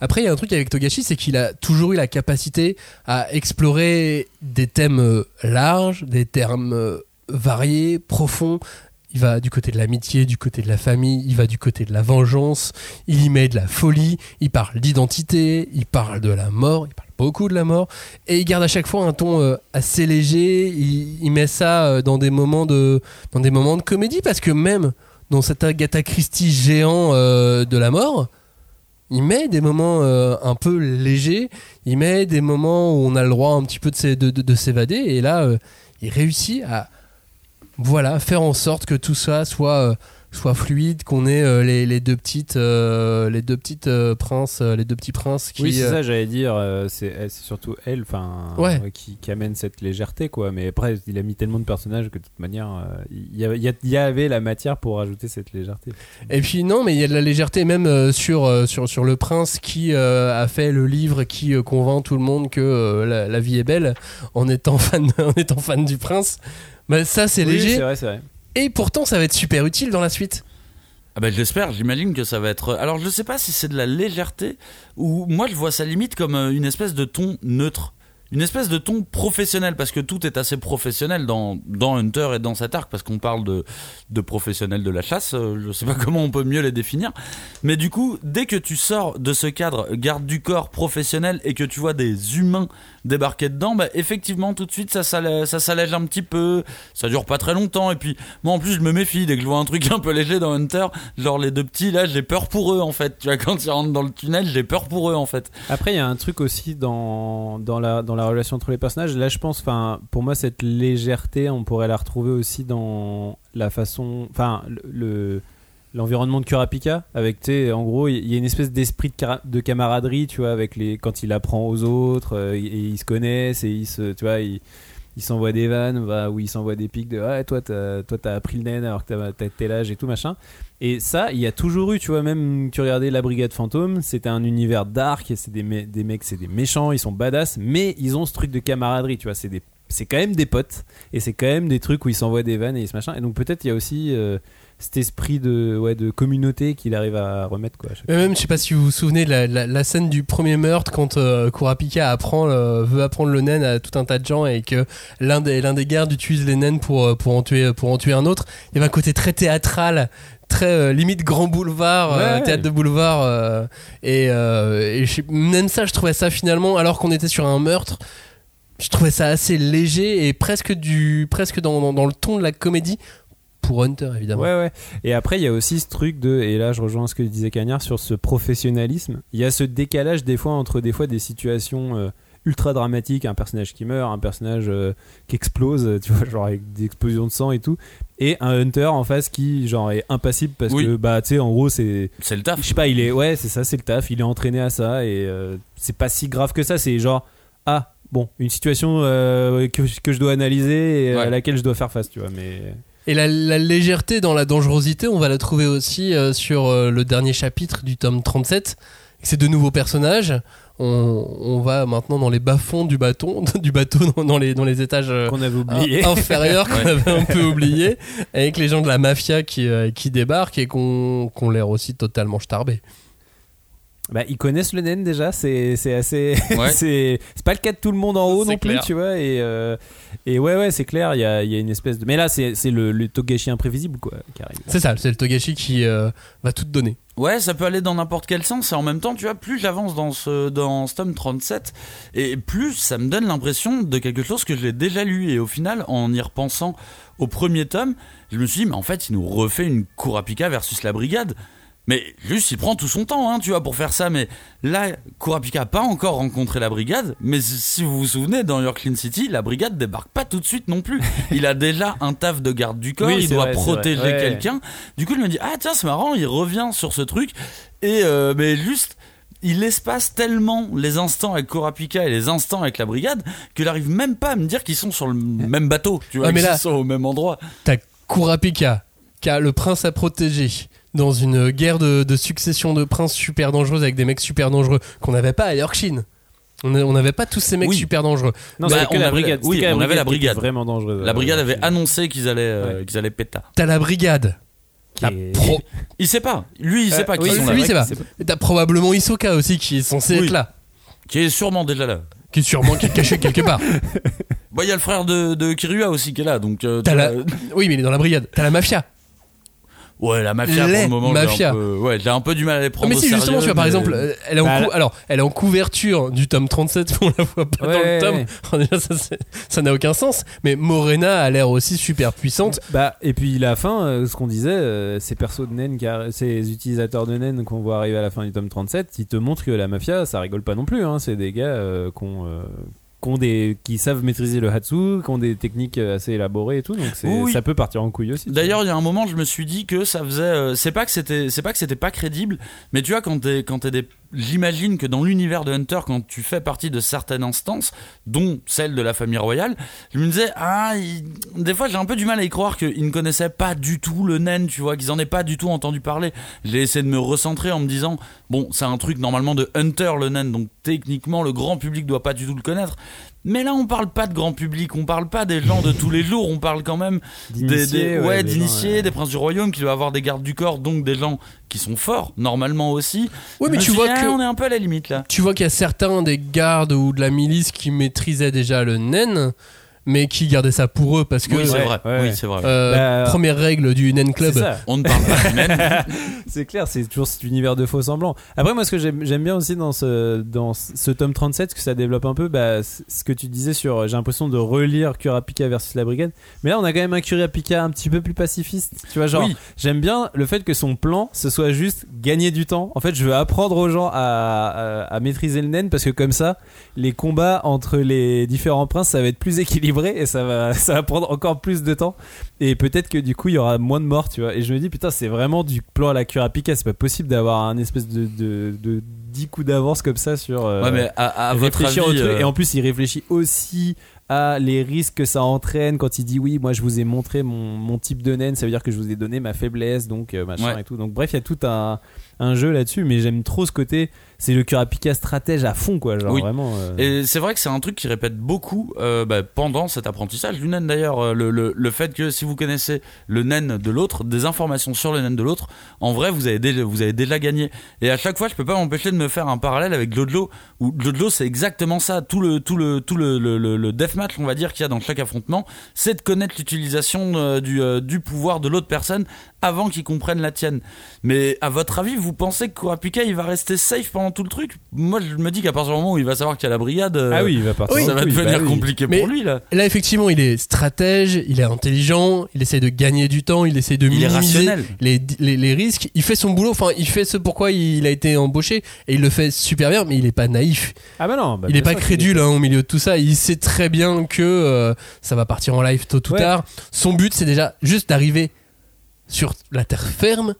[SPEAKER 1] Après, il y a un truc avec Togashi, c'est qu'il a toujours eu la capacité à explorer des thèmes euh, larges, des termes euh, variés, profonds. Il va du côté de l'amitié, du côté de la famille, il va du côté de la vengeance, il y met de la folie, il parle d'identité, il parle de la mort, il parle beaucoup de la mort, et il garde à chaque fois un ton euh, assez léger, il, met ça dans des moments de, dans des moments de comédie, parce que même dans cet Agatha Christie géant de la mort, il met des moments euh, un peu légers, il met des moments où on a le droit un petit peu de, s'é- de- de- de s'évader, et là, euh, il réussit à voilà, faire en sorte que tout ça soit euh, soit fluide, qu'on ait euh, les, les deux petites, euh, les deux petites euh, princes, les deux petits princes qui.
[SPEAKER 2] Oui, c'est ça, j'allais dire. c'est surtout elle, enfin,
[SPEAKER 1] Ouais.
[SPEAKER 2] qui, qui amène cette légèreté, quoi. Mais après, il a mis tellement de personnages que de toute manière, il y, y y avait la matière pour rajouter cette légèreté.
[SPEAKER 1] Et puis non, mais il y a de la légèreté même sur, sur, sur le prince qui a fait le livre qui convainc tout le monde que la, la vie est belle en étant fan, en étant fan du prince. Bah, ça c'est
[SPEAKER 2] Oui,
[SPEAKER 1] léger
[SPEAKER 2] c'est vrai, c'est vrai.
[SPEAKER 1] Et pourtant ça va être super utile dans la suite.
[SPEAKER 3] Ah ben j'espère, j'imagine que ça va être. Alors je sais pas si c'est de la légèreté ou moi je vois ça limite comme euh, une espèce de ton neutre. Une espèce de ton professionnel parce que tout est assez professionnel dans, dans Hunter et dans cet arc parce qu'on parle de, de professionnels de la chasse, euh, je sais pas comment on peut mieux les définir. Mais du coup, dès que tu sors de ce cadre garde du corps professionnel et que tu vois des humains débarquer dedans, bah effectivement tout de suite ça s'allège, ça s'allège un petit peu, ça dure pas très longtemps et puis moi en plus je me méfie dès que je vois un truc un peu léger dans Hunter, genre les deux petits là j'ai peur pour eux en fait, tu vois quand ils rentrent dans le tunnel j'ai peur pour eux en fait.
[SPEAKER 2] Après, il y a un truc aussi dans, dans, la, dans la relation entre les personnages. Là, je pense, pour moi, cette légèreté, on pourrait la retrouver aussi dans la façon. Enfin, le- L'environnement de Kurapika, avec, tu en gros, il y a une espèce d'esprit de, camaraderie, tu vois, avec les, quand il apprend aux autres, euh, et, ils se connaissent, et ils se, tu vois, ils, s'envoient des vannes, bah, où ils s'envoient des pics de, ouais, toi, t'as, toi, t'as appris le naine alors que t'as, tel âge et tout, machin. Et ça, il y a toujours eu, tu vois, même tu regardais la Brigade Fantôme, c'était un univers dark, c'est des mecs, c'est des méchants, ils sont badass, mais ils ont ce truc de camaraderie, tu vois, c'est des c'est quand même des potes et c'est quand même des trucs où ils s'envoient des vannes et ils se machin et donc peut-être il y a aussi euh, cet esprit de ouais de communauté qu'il arrive à remettre quoi à
[SPEAKER 1] même, je sais pas si vous vous souvenez de la, la- la scène du premier meurtre quand euh, Kurapika apprend, euh, veut apprendre le naine à tout un tas de gens et que l'un des, l'un des gardes utilise les naines pour, euh, pour, en tuer, pour en tuer un autre. Il y avait un côté très théâtral, très euh, limite grand boulevard, euh, théâtre de boulevard. euh, et et je sais- même ça, je trouvais ça finalement, alors qu'on était sur un meurtre, je trouvais ça assez léger et presque, du, presque dans, dans, dans le ton de la comédie. Pour Hunter, évidemment.
[SPEAKER 2] Ouais, ouais. Et après, il y a aussi ce truc de, et là je rejoins ce que disait Cagnard sur ce professionnalisme. Il y a ce décalage des fois entre des fois des situations euh, ultra dramatiques, un personnage qui meurt, un personnage euh, qui explose, tu vois, genre avec des explosions de sang et tout, et un Hunter en face qui, genre, est impassible parce
[SPEAKER 3] Oui.
[SPEAKER 2] que, bah, tu sais, en gros, c'est.
[SPEAKER 3] C'est le taf.
[SPEAKER 2] Je sais pas, il est. Ouais, c'est ça, c'est le taf, il est entraîné à ça, et euh, c'est pas si grave que ça, c'est genre, ah, bon, une situation euh, que, que je dois analyser et
[SPEAKER 3] Ouais.
[SPEAKER 2] à laquelle je dois faire face, tu vois, mais.
[SPEAKER 1] Et la, la légèreté dans la dangerosité, on va la trouver aussi euh, sur euh, le dernier chapitre du tome 37. C'est de nouveaux personnages. On, on va maintenant dans les bas-fonds du bâton, du bateau, dans, dans les, dans les étages euh,
[SPEAKER 2] qu'on avait oublié.
[SPEAKER 1] in- inférieurs qu'on avait un peu oubliés, avec les gens de la mafia qui, qui débarquent et qu'on qu'on l'air aussi totalement starbés.
[SPEAKER 2] Bah, ils connaissent le naine déjà, c'est c'est assez.
[SPEAKER 3] Ouais.
[SPEAKER 2] c'est c'est pas le cas de tout le monde en haut non plus, tu vois. Et, euh, et ouais, ouais, c'est clair, il y a, il y a une espèce de. Mais là, c'est c'est le, le Togashi imprévisible, quoi, qui arrive.
[SPEAKER 1] C'est ça, c'est le Togashi qui euh, va tout donner.
[SPEAKER 3] Ouais, ça peut aller dans n'importe quel sens et en même temps, tu vois, plus j'avance dans ce dans ce tome 37 et plus ça me donne l'impression de quelque chose que j'ai déjà lu et au final, en y repensant au premier tome, je me suis dit mais en fait, il nous refait une Kurapika versus la brigade. Mais juste, il prend tout son temps, hein, tu vois, pour faire ça. Mais là, Kurapika a pas encore rencontré la brigade. Mais si vous vous souvenez, dans Yorkline City, la brigade débarque pas tout de suite non plus. Il a déjà un taf de garde du corps.
[SPEAKER 2] Oui,
[SPEAKER 3] il doit
[SPEAKER 2] vrai,
[SPEAKER 3] protéger.
[SPEAKER 2] Ouais.
[SPEAKER 3] quelqu'un. Du coup, je me dis, ah tiens, c'est marrant, il revient sur ce truc. Et euh, mais juste, il espace tellement les instants avec Kurapika et les instants avec la brigade qu'il arrive même pas à me dire qu'ils sont sur le même bateau, tu vois,
[SPEAKER 1] Ah, mais
[SPEAKER 3] qu'ils
[SPEAKER 1] là-
[SPEAKER 3] sont au même endroit.
[SPEAKER 1] T'as Kurapika, qui a le prince à protéger dans une guerre de, de succession de princes super dangereuses avec des mecs super dangereux qu'on n'avait pas à Yorkshire. On n'avait pas tous ces mecs
[SPEAKER 3] Oui.
[SPEAKER 1] super dangereux.
[SPEAKER 2] Non,
[SPEAKER 3] Bah, on
[SPEAKER 2] la
[SPEAKER 3] avait-
[SPEAKER 2] brigade.
[SPEAKER 3] oui, on avait la brigade.
[SPEAKER 2] Vraiment dangereuse.
[SPEAKER 3] La brigade
[SPEAKER 2] Euh,
[SPEAKER 3] avait annoncé qu'ils allaient, euh,
[SPEAKER 2] Ouais.
[SPEAKER 3] qu'ils allaient péta.
[SPEAKER 1] T'as la brigade.
[SPEAKER 2] qui
[SPEAKER 1] La
[SPEAKER 2] est-
[SPEAKER 1] pro-
[SPEAKER 3] Il sait pas. Lui, il sait
[SPEAKER 2] Euh,
[SPEAKER 3] pas qui
[SPEAKER 2] oui,
[SPEAKER 3] sont
[SPEAKER 2] c'est
[SPEAKER 3] là.
[SPEAKER 1] lui,
[SPEAKER 2] que
[SPEAKER 1] pas. T'as probablement Hisoka aussi qui est censé
[SPEAKER 3] Oui.
[SPEAKER 1] être là.
[SPEAKER 3] Qui est sûrement déjà là.
[SPEAKER 1] Qui est sûrement qui est caché quelque part.
[SPEAKER 3] Bah, il y a le frère de, de Kirua aussi qui est là, donc. euh,
[SPEAKER 1] la... Oui, mais il est dans la brigade. T'as la mafia.
[SPEAKER 3] Ouais, la mafia
[SPEAKER 1] Les
[SPEAKER 3] pour le moment. j'ai un peu- Ouais, j'ai un peu du mal à les prendre
[SPEAKER 1] mais
[SPEAKER 3] au
[SPEAKER 1] si justement, tu vois, par
[SPEAKER 3] mais-
[SPEAKER 1] exemple, elle est, en
[SPEAKER 2] Bah,
[SPEAKER 1] cou- alors, elle est en couverture du tome 37, on la voit pas dans
[SPEAKER 2] Ouais,
[SPEAKER 1] le tome.
[SPEAKER 2] ouais.
[SPEAKER 1] Déjà, ça, c'est- ça n'a aucun sens. Mais Morena a l'air aussi super puissante.
[SPEAKER 2] Bah, et puis la fin, euh, ce qu'on disait, euh, ces persos de naines, ces utilisateurs de naines qu'on voit arriver à la fin du tome 37, ils te montrent que la mafia, ça rigole pas non plus. Hein. C'est des gars euh, qu'on, euh, qui, ont des, qui savent maîtriser le Hatsu, qui ont des techniques euh, assez élaborées et tout, donc
[SPEAKER 3] Oui,
[SPEAKER 2] ça peut partir en couille aussi.
[SPEAKER 3] D'ailleurs, il y a un moment, je me suis dit que ça faisait. euh, c'est pas que c'était, c'est pas que c'était pas crédible, mais tu vois, quand t'es, quand t'es des, j'imagine que dans l'univers de Hunter, quand tu fais partie de certaines instances, dont celle de la famille royale, je me disais, ah, il- des fois, j'ai un peu du mal à y croire qu'ils ne connaissaient pas du tout le naine, tu vois, qu'ils en aient pas du tout entendu parler. J'ai essayé de me recentrer en me disant, bon, c'est un truc normalement de Hunter le naine, donc techniquement, le grand public doit pas du tout le connaître. Mais là, on parle pas de grand public, on parle pas des gens de tous les jours, on parle quand même des, des-
[SPEAKER 2] ouais,
[SPEAKER 3] ouais,
[SPEAKER 2] des
[SPEAKER 3] d'initiés,
[SPEAKER 2] gens, ouais.
[SPEAKER 3] des princes du royaume qui doivent avoir des gardes du corps, donc des gens qui sont forts normalement aussi.
[SPEAKER 1] Oui, mais tu vois
[SPEAKER 3] dit, ah,
[SPEAKER 1] que-
[SPEAKER 3] on est un peu à la limite là.
[SPEAKER 1] Tu vois qu'il y a certains des gardes ou de la milice qui maîtrisaient déjà le nen, mais qui gardaient ça pour eux parce que
[SPEAKER 3] oui, c'est vrai.
[SPEAKER 2] ouais,
[SPEAKER 3] oui, c'est vrai.
[SPEAKER 1] euh,
[SPEAKER 2] Bah,
[SPEAKER 1] première règle du nen club.
[SPEAKER 2] Ça.
[SPEAKER 3] On ne parle pas du naine.
[SPEAKER 2] C'est clair, c'est toujours cet univers de faux semblants. Après, moi, ce que j'aime bien aussi dans ce, dans ce tome 37, ce que ça développe un peu, bah, ce que tu disais sur. J'ai l'impression de relire Kurapika versus la Brigade. Mais là, on a quand même un Kurapika un petit peu plus pacifiste. Tu vois, genre,
[SPEAKER 3] Oui.
[SPEAKER 2] j'aime bien le fait que son plan, ce soit juste gagner du temps. En fait, je veux apprendre aux gens à, à, à maîtriser le naine parce que comme ça, les combats entre les différents princes, ça va être plus équilibré et ça va, ça va prendre encore plus de temps. Et peut-être que du coup, il y aura moins de morts, tu vois. Et je me dis, putain, c'est vraiment du plan à la Kurapika. C'est pas possible d'avoir un espèce de, de, de 10 coups d'avance comme ça sur. euh,
[SPEAKER 3] Ouais, mais à, à votre avis.
[SPEAKER 2] réfléchir au truc.
[SPEAKER 3] euh,
[SPEAKER 2] Et en plus, il réfléchit aussi à les risques que ça entraîne quand il dit oui, moi je vous ai montré mon, mon type de naine, ça veut dire que je vous ai donné ma faiblesse, donc euh, machin
[SPEAKER 3] Ouais.
[SPEAKER 2] et tout. Donc bref, il y a tout un, un jeu là-dessus, mais j'aime trop ce côté. C'est le Kurapika stratège à fond, quoi. Genre
[SPEAKER 3] Oui.
[SPEAKER 2] vraiment. euh,
[SPEAKER 3] Et c'est vrai que c'est un truc qui répète beaucoup euh, bah, pendant cet apprentissage du naine d'ailleurs. euh, Le, le, le fait que si vous connaissez le naine de l'autre, des informations sur le naine de l'autre, en vrai vous avez, déjà, vous avez déjà gagné. Et à chaque fois, je peux pas m'empêcher de me faire un parallèle avec Glodlo, où Glodlo c'est exactement ça. Tout le, tout le, tout le, le, le, deathmatch, on va dire, qu'il y a dans chaque affrontement, c'est de connaître l'utilisation du, du pouvoir de l'autre personne avant qu'il comprenne la tienne. Mais à votre avis, vous pensez que Kurapika il va rester safe pendant tout le truc? Moi je me dis qu'à partir du moment où il va savoir qu'il y a la brigade, euh,
[SPEAKER 2] Ah oui, il va partir.
[SPEAKER 3] ça va
[SPEAKER 2] couille,
[SPEAKER 3] devenir
[SPEAKER 2] bah oui.
[SPEAKER 3] compliqué
[SPEAKER 1] Mais-
[SPEAKER 3] pour lui là.
[SPEAKER 1] Là, effectivement, il est stratège, il est intelligent, il essaie de gagner du temps, il essaie de
[SPEAKER 3] est
[SPEAKER 1] minimiser les, les, les risques. Il fait son boulot, enfin, il fait ce pourquoi il a été embauché et il le fait super bien, mais il est pas naïf.
[SPEAKER 2] Ah bah non, bah
[SPEAKER 1] il est pas crédule hein, au milieu de tout ça. Il sait très bien que euh, ça va partir en live tôt ou
[SPEAKER 2] Ouais.
[SPEAKER 1] tard. Son but, c'est déjà juste d'arriver sur la terre ferme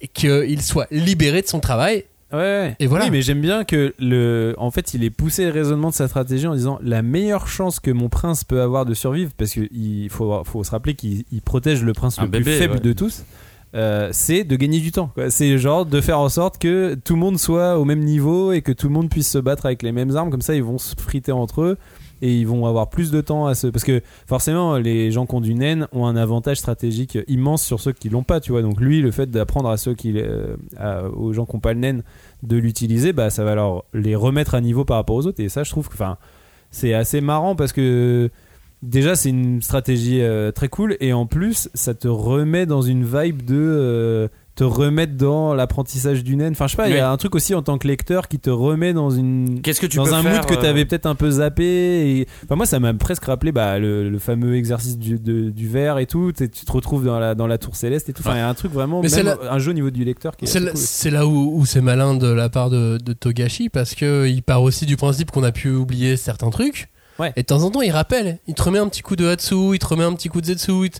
[SPEAKER 1] et qu'il soit libéré de son travail.
[SPEAKER 2] Ouais, ouais.
[SPEAKER 1] Et voilà.
[SPEAKER 2] Oui, mais j'aime bien que le, en fait, il ait poussé le raisonnement de sa stratégie en disant la meilleure chance que mon prince peut avoir de survivre, parce qu'il faut, faut se rappeler qu'il il protège le prince
[SPEAKER 3] Un
[SPEAKER 2] le plus faible
[SPEAKER 3] ouais.
[SPEAKER 2] de tous. euh, c'est de gagner du temps. C'est genre de faire en sorte que tout le monde soit au même niveau et que tout le monde puisse se battre avec les mêmes armes. Comme ça, ils vont se friter entre eux et ils vont avoir plus de temps à se. Parce que forcément, les gens qui ont du naine ont un avantage stratégique immense sur ceux qui l'ont pas. Tu vois. Donc lui, le fait d'apprendre à ceux qui, euh, aux gens qui n'ont pas le naine de l'utiliser, bah ça va leur les remettre à niveau par rapport aux autres. Et ça, je trouve que, enfin, c'est assez marrant parce que déjà c'est une stratégie euh, très cool et en plus ça te remet dans une vibe de euh, te remettre dans l'apprentissage du naine. Enfin, je sais pas, il y a
[SPEAKER 3] Oui.
[SPEAKER 2] un truc aussi en tant que lecteur qui te remet dans une
[SPEAKER 3] Qu'est-ce que tu
[SPEAKER 2] dans
[SPEAKER 3] peux
[SPEAKER 2] un
[SPEAKER 3] faire
[SPEAKER 2] mood que
[SPEAKER 3] euh,
[SPEAKER 2] tu avais peut-être un peu zappé. Et... Enfin, moi, ça m'a presque rappelé bah, le, le fameux exercice du, de- du verre et tout. Tu tu te retrouves dans la, dans la tour céleste et tout. Enfin, il y a un truc vraiment,
[SPEAKER 1] Mais c'est
[SPEAKER 2] même
[SPEAKER 1] la-
[SPEAKER 2] un jeu au niveau du lecteur qui est
[SPEAKER 1] C'est là,
[SPEAKER 2] cool.
[SPEAKER 1] c'est là où, où c'est malin de la part de, de Togashi parce que il part aussi du principe qu'on a pu oublier certains trucs.
[SPEAKER 2] Ouais.
[SPEAKER 1] Et de temps en temps, il rappelle. Il te remet un petit coup de Hatsu, il te remet un petit coup de Zetsu. Il te,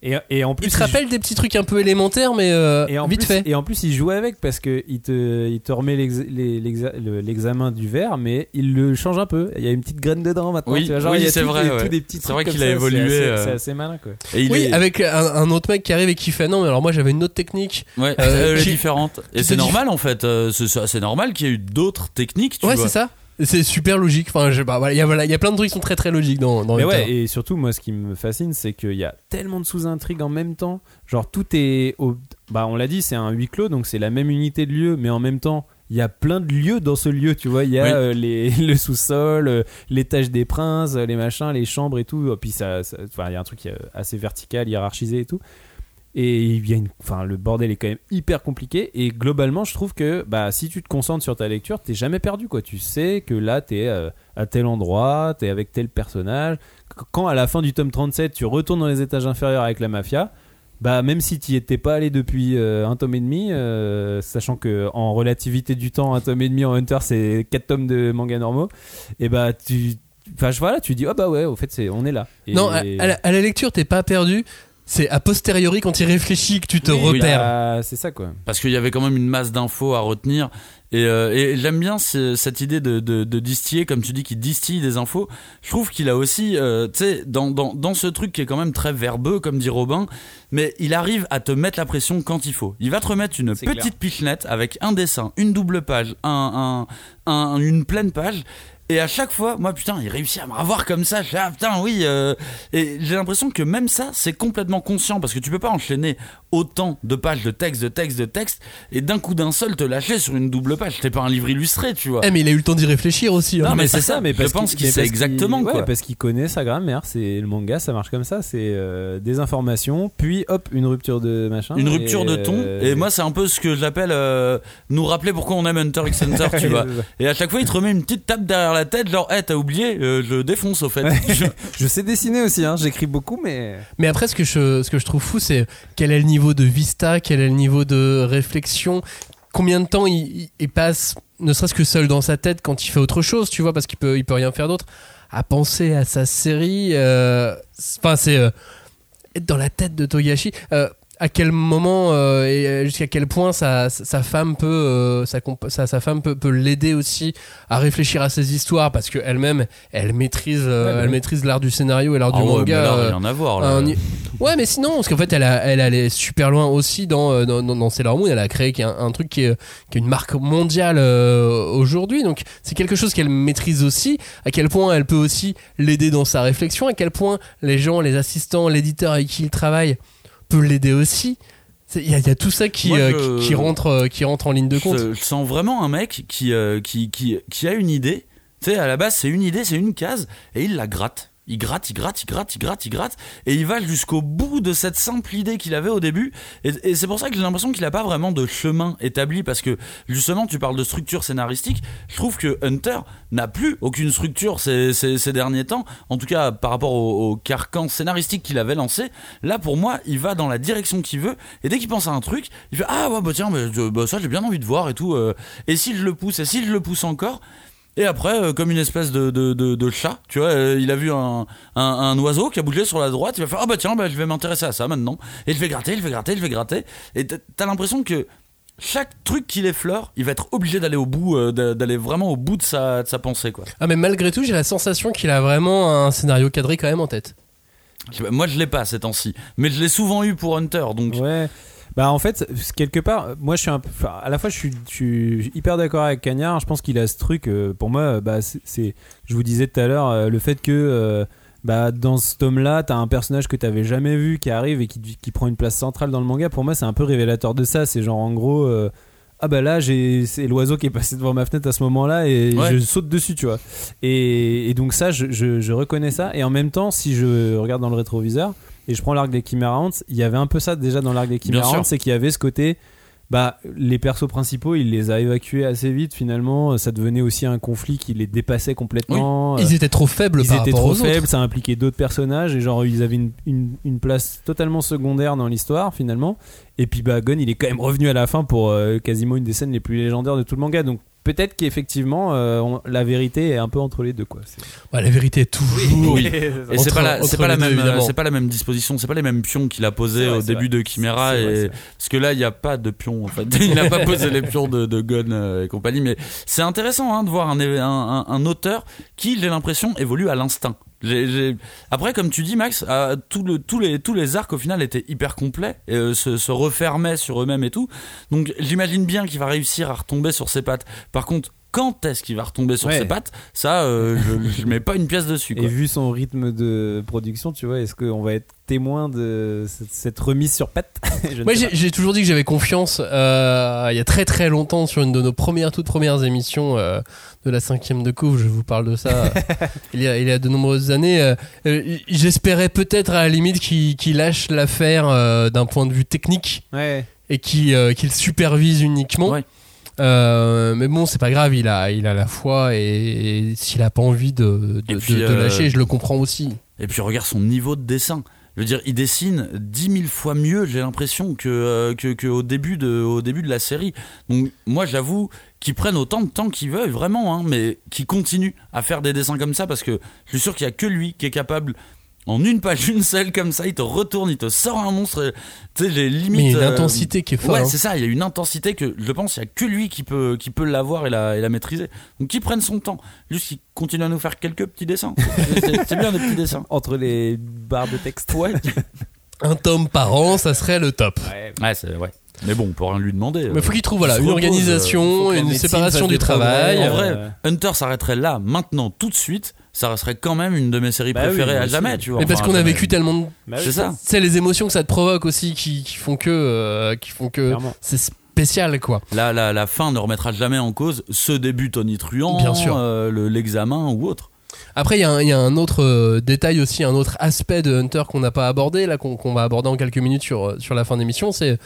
[SPEAKER 2] Et, et en plus,
[SPEAKER 1] il te rappelle des petits trucs un peu élémentaires, mais euh,
[SPEAKER 2] Et en,
[SPEAKER 1] vite
[SPEAKER 2] plus,
[SPEAKER 1] fait.
[SPEAKER 2] et en plus, il joue avec parce que il te, il te remet l'examen du verre, mais il le change un peu. Il y a une petite graine dedans maintenant.
[SPEAKER 3] Oui, c'est vrai,
[SPEAKER 2] des-
[SPEAKER 3] ouais. C'est vrai qu'il a évolué,
[SPEAKER 2] C'est assez,
[SPEAKER 3] euh.
[SPEAKER 2] c'est assez malin quoi.
[SPEAKER 3] Et il
[SPEAKER 1] Oui,
[SPEAKER 3] est
[SPEAKER 1] avec un, un autre mec qui arrive et qui fait non, mais alors moi j'avais une autre technique.
[SPEAKER 3] ouais,
[SPEAKER 1] euh,
[SPEAKER 3] différente. Et c'est normal en fait. euh, c'est normal qu'il y ait eu d'autres techniques. Tu
[SPEAKER 1] ouais, c'est ça. C'est super logique. Enfin, je, bah, voilà, il y a, voilà, il y a plein de trucs qui sont très très logiques dans, dans
[SPEAKER 2] Mais et surtout, moi, ce qui me fascine, c'est qu'il y a tellement de sous-intrigues en même temps. Genre, tout est. Au... Bah, on l'a dit, c'est un huis clos, donc c'est la même unité de lieu, mais en même temps. Il y a plein de lieux dans ce lieu, tu vois. Il y a
[SPEAKER 3] Oui.
[SPEAKER 2] euh, les, le sous-sol, euh, l'étage des princes, euh, les machins, les chambres et tout. Puis ça, il y a un truc assez vertical, hiérarchisé et tout. Et il y a une, enfin, le bordel est quand même hyper compliqué. Et globalement, je trouve que bah, si tu te concentres sur ta lecture, t'es jamais perdu. Quoi. Tu sais que là, t'es euh, à tel endroit, t'es avec tel personnage. Qu- Quand à la fin du tome 37, tu retournes dans les étages inférieurs avec la mafia, bah, même si tu étais pas allé depuis euh, un tome et demi, euh, sachant que en relativité du temps, un tome et demi en Hunter, c'est 4 tomes de manga normaux, et bah tu enfin voilà tu dis oh bah ouais au fait c'est on est là
[SPEAKER 1] Non, à, à la, à la lecture, t'es pas perdu. C'est a posteriori quand tu réfléchis que tu te
[SPEAKER 2] Oui,
[SPEAKER 1] repères.
[SPEAKER 2] bah, c'est ça quoi
[SPEAKER 3] parce qu'il y avait quand même une masse d'infos à retenir. Et, euh, et j'aime bien ce- cette idée de, de, de distiller, comme tu dis, qu'il distille des infos. Je trouve qu'il a aussi, euh, tu sais, dans, dans, dans ce truc qui est quand même très verbeux, comme dit Robin, mais il arrive à te mettre la pression quand il faut. Il va te remettre une petite pichenette avec un dessin, une double page, un, un, un- une pleine page. Et à chaque fois, moi putain, il réussit à me revoir comme ça. Je fais, ah putain, oui. euh, et j'ai l'impression que même ça, c'est complètement conscient parce que tu peux pas enchaîner autant de pages de texte, de texte, de texte, et d'un coup d'un seul te lâcher sur une double page. T'es pas un livre illustré, tu vois.
[SPEAKER 1] Eh, mais il a eu le temps d'y réfléchir aussi. hein.
[SPEAKER 3] Non, mais c'est ça,
[SPEAKER 2] mais
[SPEAKER 3] je
[SPEAKER 2] parce
[SPEAKER 3] pense qu'il
[SPEAKER 2] mais
[SPEAKER 3] sait
[SPEAKER 2] parce
[SPEAKER 3] exactement,
[SPEAKER 2] ouais,
[SPEAKER 3] quoi.
[SPEAKER 2] parce qu'il connaît sa grammaire c'est le manga ça marche comme ça c'est euh, des informations puis hop une rupture de machin
[SPEAKER 3] Une rupture de ton.
[SPEAKER 2] euh,
[SPEAKER 3] Et moi, c'est un peu ce que j'appelle euh, nous rappeler pourquoi on aime Hunter x Hunter, tu vois. Et à chaque fois, il te remet une petite tape derrière la tête, genre, hey, t'as oublié, euh, je défonce au fait. Je-
[SPEAKER 2] je sais dessiner aussi hein j'écris beaucoup mais
[SPEAKER 1] Mais après, ce que je, ce que je trouve fou, c'est quel est le niveau de vista, quel est le niveau de réflexion, combien de temps il, passe, ne serait-ce que seul dans sa tête quand il fait autre chose, tu vois, parce qu'il peut, il peut rien faire d'autre, à penser à sa série. euh, c'est- Enfin, c'est euh, être dans la tête de Togashi. Euh, à quel moment euh, et euh, jusqu'à quel point sa, sa femme peut euh, sa, sa, sa femme peut, peut l'aider aussi à réfléchir à ses histoires parce que elle-même elle maîtrise euh,
[SPEAKER 2] Ouais, bah
[SPEAKER 1] elle
[SPEAKER 2] oui.
[SPEAKER 1] maîtrise l'art du scénario et l'art
[SPEAKER 3] Ah
[SPEAKER 1] du
[SPEAKER 3] ouais, mais
[SPEAKER 1] manga
[SPEAKER 3] là,
[SPEAKER 1] euh,
[SPEAKER 3] rien à voir. Là.
[SPEAKER 1] un Ouais, mais sinon, parce qu'en fait, elle, a, elle allait super loin aussi dans, euh, dans, dans, dans Sailor Moon. Elle a créé un, un truc qui est, qui est une marque mondiale euh, aujourd'hui. Donc, c'est quelque chose qu'elle maîtrise aussi. À quel point elle peut aussi l'aider dans sa réflexion. À quel point les gens, les assistants, l'éditeur avec qui il travaille peut l'aider aussi. Il y, y a tout ça qui,
[SPEAKER 3] Moi,
[SPEAKER 1] euh,
[SPEAKER 3] je-
[SPEAKER 1] qui, qui rentre, euh, qui rentre en ligne de compte.
[SPEAKER 3] Je, je sens vraiment un mec qui, euh, qui, qui, qui a une idée. Tu sais, à la base, c'est une idée, c'est une case, et il la gratte. Il gratte, il gratte, il gratte, il gratte, il gratte, et il va jusqu'au bout de cette simple idée qu'il avait au début. Et, c'est pour ça que j'ai l'impression qu'il n'a pas vraiment de chemin établi, parce que justement, tu parles de structure scénaristique. Je trouve que Hunter n'a plus aucune structure ces, derniers temps, en tout cas par rapport au, carcan scénaristique qu'il avait lancé. Là, pour moi, il va dans la direction qu'il veut, et dès qu'il pense à un truc, il fait Ah, ouais, bah tiens, euh, bah, ça j'ai bien envie de voir et tout. euh, et si je le pousse, et si je le pousse encore, et après, euh, comme une espèce de, de, de, de chat, tu vois, euh, il a vu un, un, un oiseau qui a bougé sur la droite, il va faire Ah bah tiens, bah, je vais m'intéresser à ça maintenant. Et je vais gratter, je vais gratter, je vais gratter. Et t'as- l'impression que chaque truc qu'il effleure, il va être obligé d'aller au bout, euh, d'a- d'aller vraiment au bout de sa, de sa pensée, quoi.
[SPEAKER 1] Ah, mais malgré tout, j'ai la sensation qu'il a vraiment un scénario cadré quand même en tête.
[SPEAKER 3] Moi, je l'ai pas ces temps-ci, mais je l'ai souvent eu pour Hunter, donc.
[SPEAKER 2] Ouais. Bah en fait, quelque part, moi je suis un peu, à la fois je suis, je suis hyper d'accord avec Cagnard. Je pense qu'il a ce truc. euh, pour moi, bah c'est, je vous disais tout à l'heure, euh, le fait que euh, bah dans ce tome-là, t'as un personnage que t'avais jamais vu qui arrive et qui, qui prend une place centrale dans le manga. Pour moi, c'est un peu révélateur de ça. C'est genre en gros. euh, ah bah là j'ai c'est l'oiseau qui est passé devant ma fenêtre à ce moment-là et
[SPEAKER 3] Ouais.
[SPEAKER 2] je saute dessus tu vois et, et donc ça je, je, je reconnais ça et en même temps si je regarde dans le rétroviseur et je prends l'arc des Chimera Ants, il y avait un peu ça déjà dans l'arc des Chimera. Ants, c'est qu'il y avait ce côté bah les persos principaux il les a évacués assez vite finalement ça devenait aussi un conflit qui les dépassait complètement
[SPEAKER 1] Ils étaient trop faibles
[SPEAKER 2] ils
[SPEAKER 1] par
[SPEAKER 2] étaient
[SPEAKER 1] rapport
[SPEAKER 2] trop
[SPEAKER 1] aux autres.
[SPEAKER 2] faibles, ça impliquait d'autres personnages et genre ils avaient une, une, une place totalement secondaire dans l'histoire finalement. Et puis bah il est quand même revenu à la fin pour euh, quasiment une des scènes les plus légendaires de tout le manga. Donc peut-être qu'effectivement euh, on- la vérité est un peu entre les deux quoi.
[SPEAKER 1] La vérité est toujours.
[SPEAKER 3] Oui. Et c'est pas la, pas la même, c'est pas la même disposition, c'est pas les mêmes pions qu'il a posés
[SPEAKER 2] C'est vrai,
[SPEAKER 3] au début
[SPEAKER 2] vrai.
[SPEAKER 3] de Chimera
[SPEAKER 2] vrai,
[SPEAKER 3] et parce que là il n'y a pas de pions en fait. Il n'a pas posé les pions de, de Gon euh, et compagnie, mais c'est intéressant hein, de voir un, un, un, un auteur qui, j'ai l'impression, évolue à l'instinct. Après, comme tu dis, Max, euh, tous les arcs au final étaient hyper complets, et, euh, se, se refermaient sur eux-mêmes et tout. Donc j'imagine bien qu'il va réussir à retomber sur ses pattes. Par contre, quand est-ce qu'il va retomber sur
[SPEAKER 2] Ouais.
[SPEAKER 3] ses pattes Ça, euh, je, je mets pas une pièce dessus.
[SPEAKER 2] Et vu son rythme de production, tu vois, est-ce qu'on va être témoin de cette, cette remise sur patte Je ne
[SPEAKER 1] Moi, j'ai toujours dit que j'avais confiance euh, il y a très très longtemps sur une de nos premières, toutes premières émissions euh, de la cinquième de couve. Je vous parle de ça il, y a, il y a de nombreuses années. J'espérais peut-être à la limite qu'il lâche l'affaire euh, d'un point de vue technique.
[SPEAKER 2] Ouais.
[SPEAKER 1] et qu'il euh, qu'il supervise uniquement.
[SPEAKER 3] Ouais.
[SPEAKER 1] Euh, mais bon, c'est pas grave, il a, il a la foi et, et s'il a pas envie de, de,
[SPEAKER 3] Et puis,
[SPEAKER 1] de- de
[SPEAKER 3] euh,
[SPEAKER 1] lâcher, je le comprends aussi.
[SPEAKER 3] Et puis regarde son niveau de dessin. je veux dire, il dessine dix mille fois mieux, j'ai l'impression, que, euh, que, que au, début de, au début de la série. Donc, moi, j'avoue qu'ils prennent autant de temps qu'ils veulent, vraiment, hein, mais qu'ils continuent à faire des dessins comme ça parce que je suis sûr qu'il y a que lui qui est capable. En une page, une seule comme ça, il te retourne, il te sort un monstre. Tu sais, j'ai limite.
[SPEAKER 1] Mais il y a une
[SPEAKER 3] euh,
[SPEAKER 1] intensité qui est folle.
[SPEAKER 3] Ouais,
[SPEAKER 1] hein.
[SPEAKER 3] c'est ça. Il y a une intensité que je pense il y a que lui qui peut qui peut l'avoir et la, et la maîtriser. Donc qu'il prenne son temps, juste qu'il continue à nous faire quelques petits dessins. C'est- bien des petits dessins.
[SPEAKER 2] Entre les barres de texte.
[SPEAKER 3] Ouais.
[SPEAKER 1] Un tome par an, ça serait le top.
[SPEAKER 3] Ouais, c'est ouais. Mais bon, on peut rien lui demander.
[SPEAKER 1] Mais faut qu'il trouve voilà, une
[SPEAKER 3] repose,
[SPEAKER 1] organisation, une séparation du travail.
[SPEAKER 3] En
[SPEAKER 2] euh,
[SPEAKER 3] vrai, Hunter s'arrêterait là, maintenant, tout de suite. Ça resterait quand même une de mes séries
[SPEAKER 2] Bah
[SPEAKER 3] préférées à jamais, tu vois.
[SPEAKER 1] Mais parce
[SPEAKER 3] Enfin,
[SPEAKER 1] qu'on a vécu tellement de
[SPEAKER 2] Bah
[SPEAKER 3] C'est ça.
[SPEAKER 1] c'est les émotions que ça te provoque aussi qui, qui font que euh, qui font que
[SPEAKER 2] Clairement.
[SPEAKER 1] c'est spécial quoi.
[SPEAKER 3] La, la, la fin ne remettra jamais en cause ce début tonitruant,
[SPEAKER 1] Bien sûr.
[SPEAKER 3] euh, le- l'examen ou autre.
[SPEAKER 1] Après il y, a un- il y a un autre euh, détail aussi, un autre aspect de Hunter qu'on n'a pas abordé là qu'on va aborder en quelques minutes sur euh, sur la fin d'émission, c'est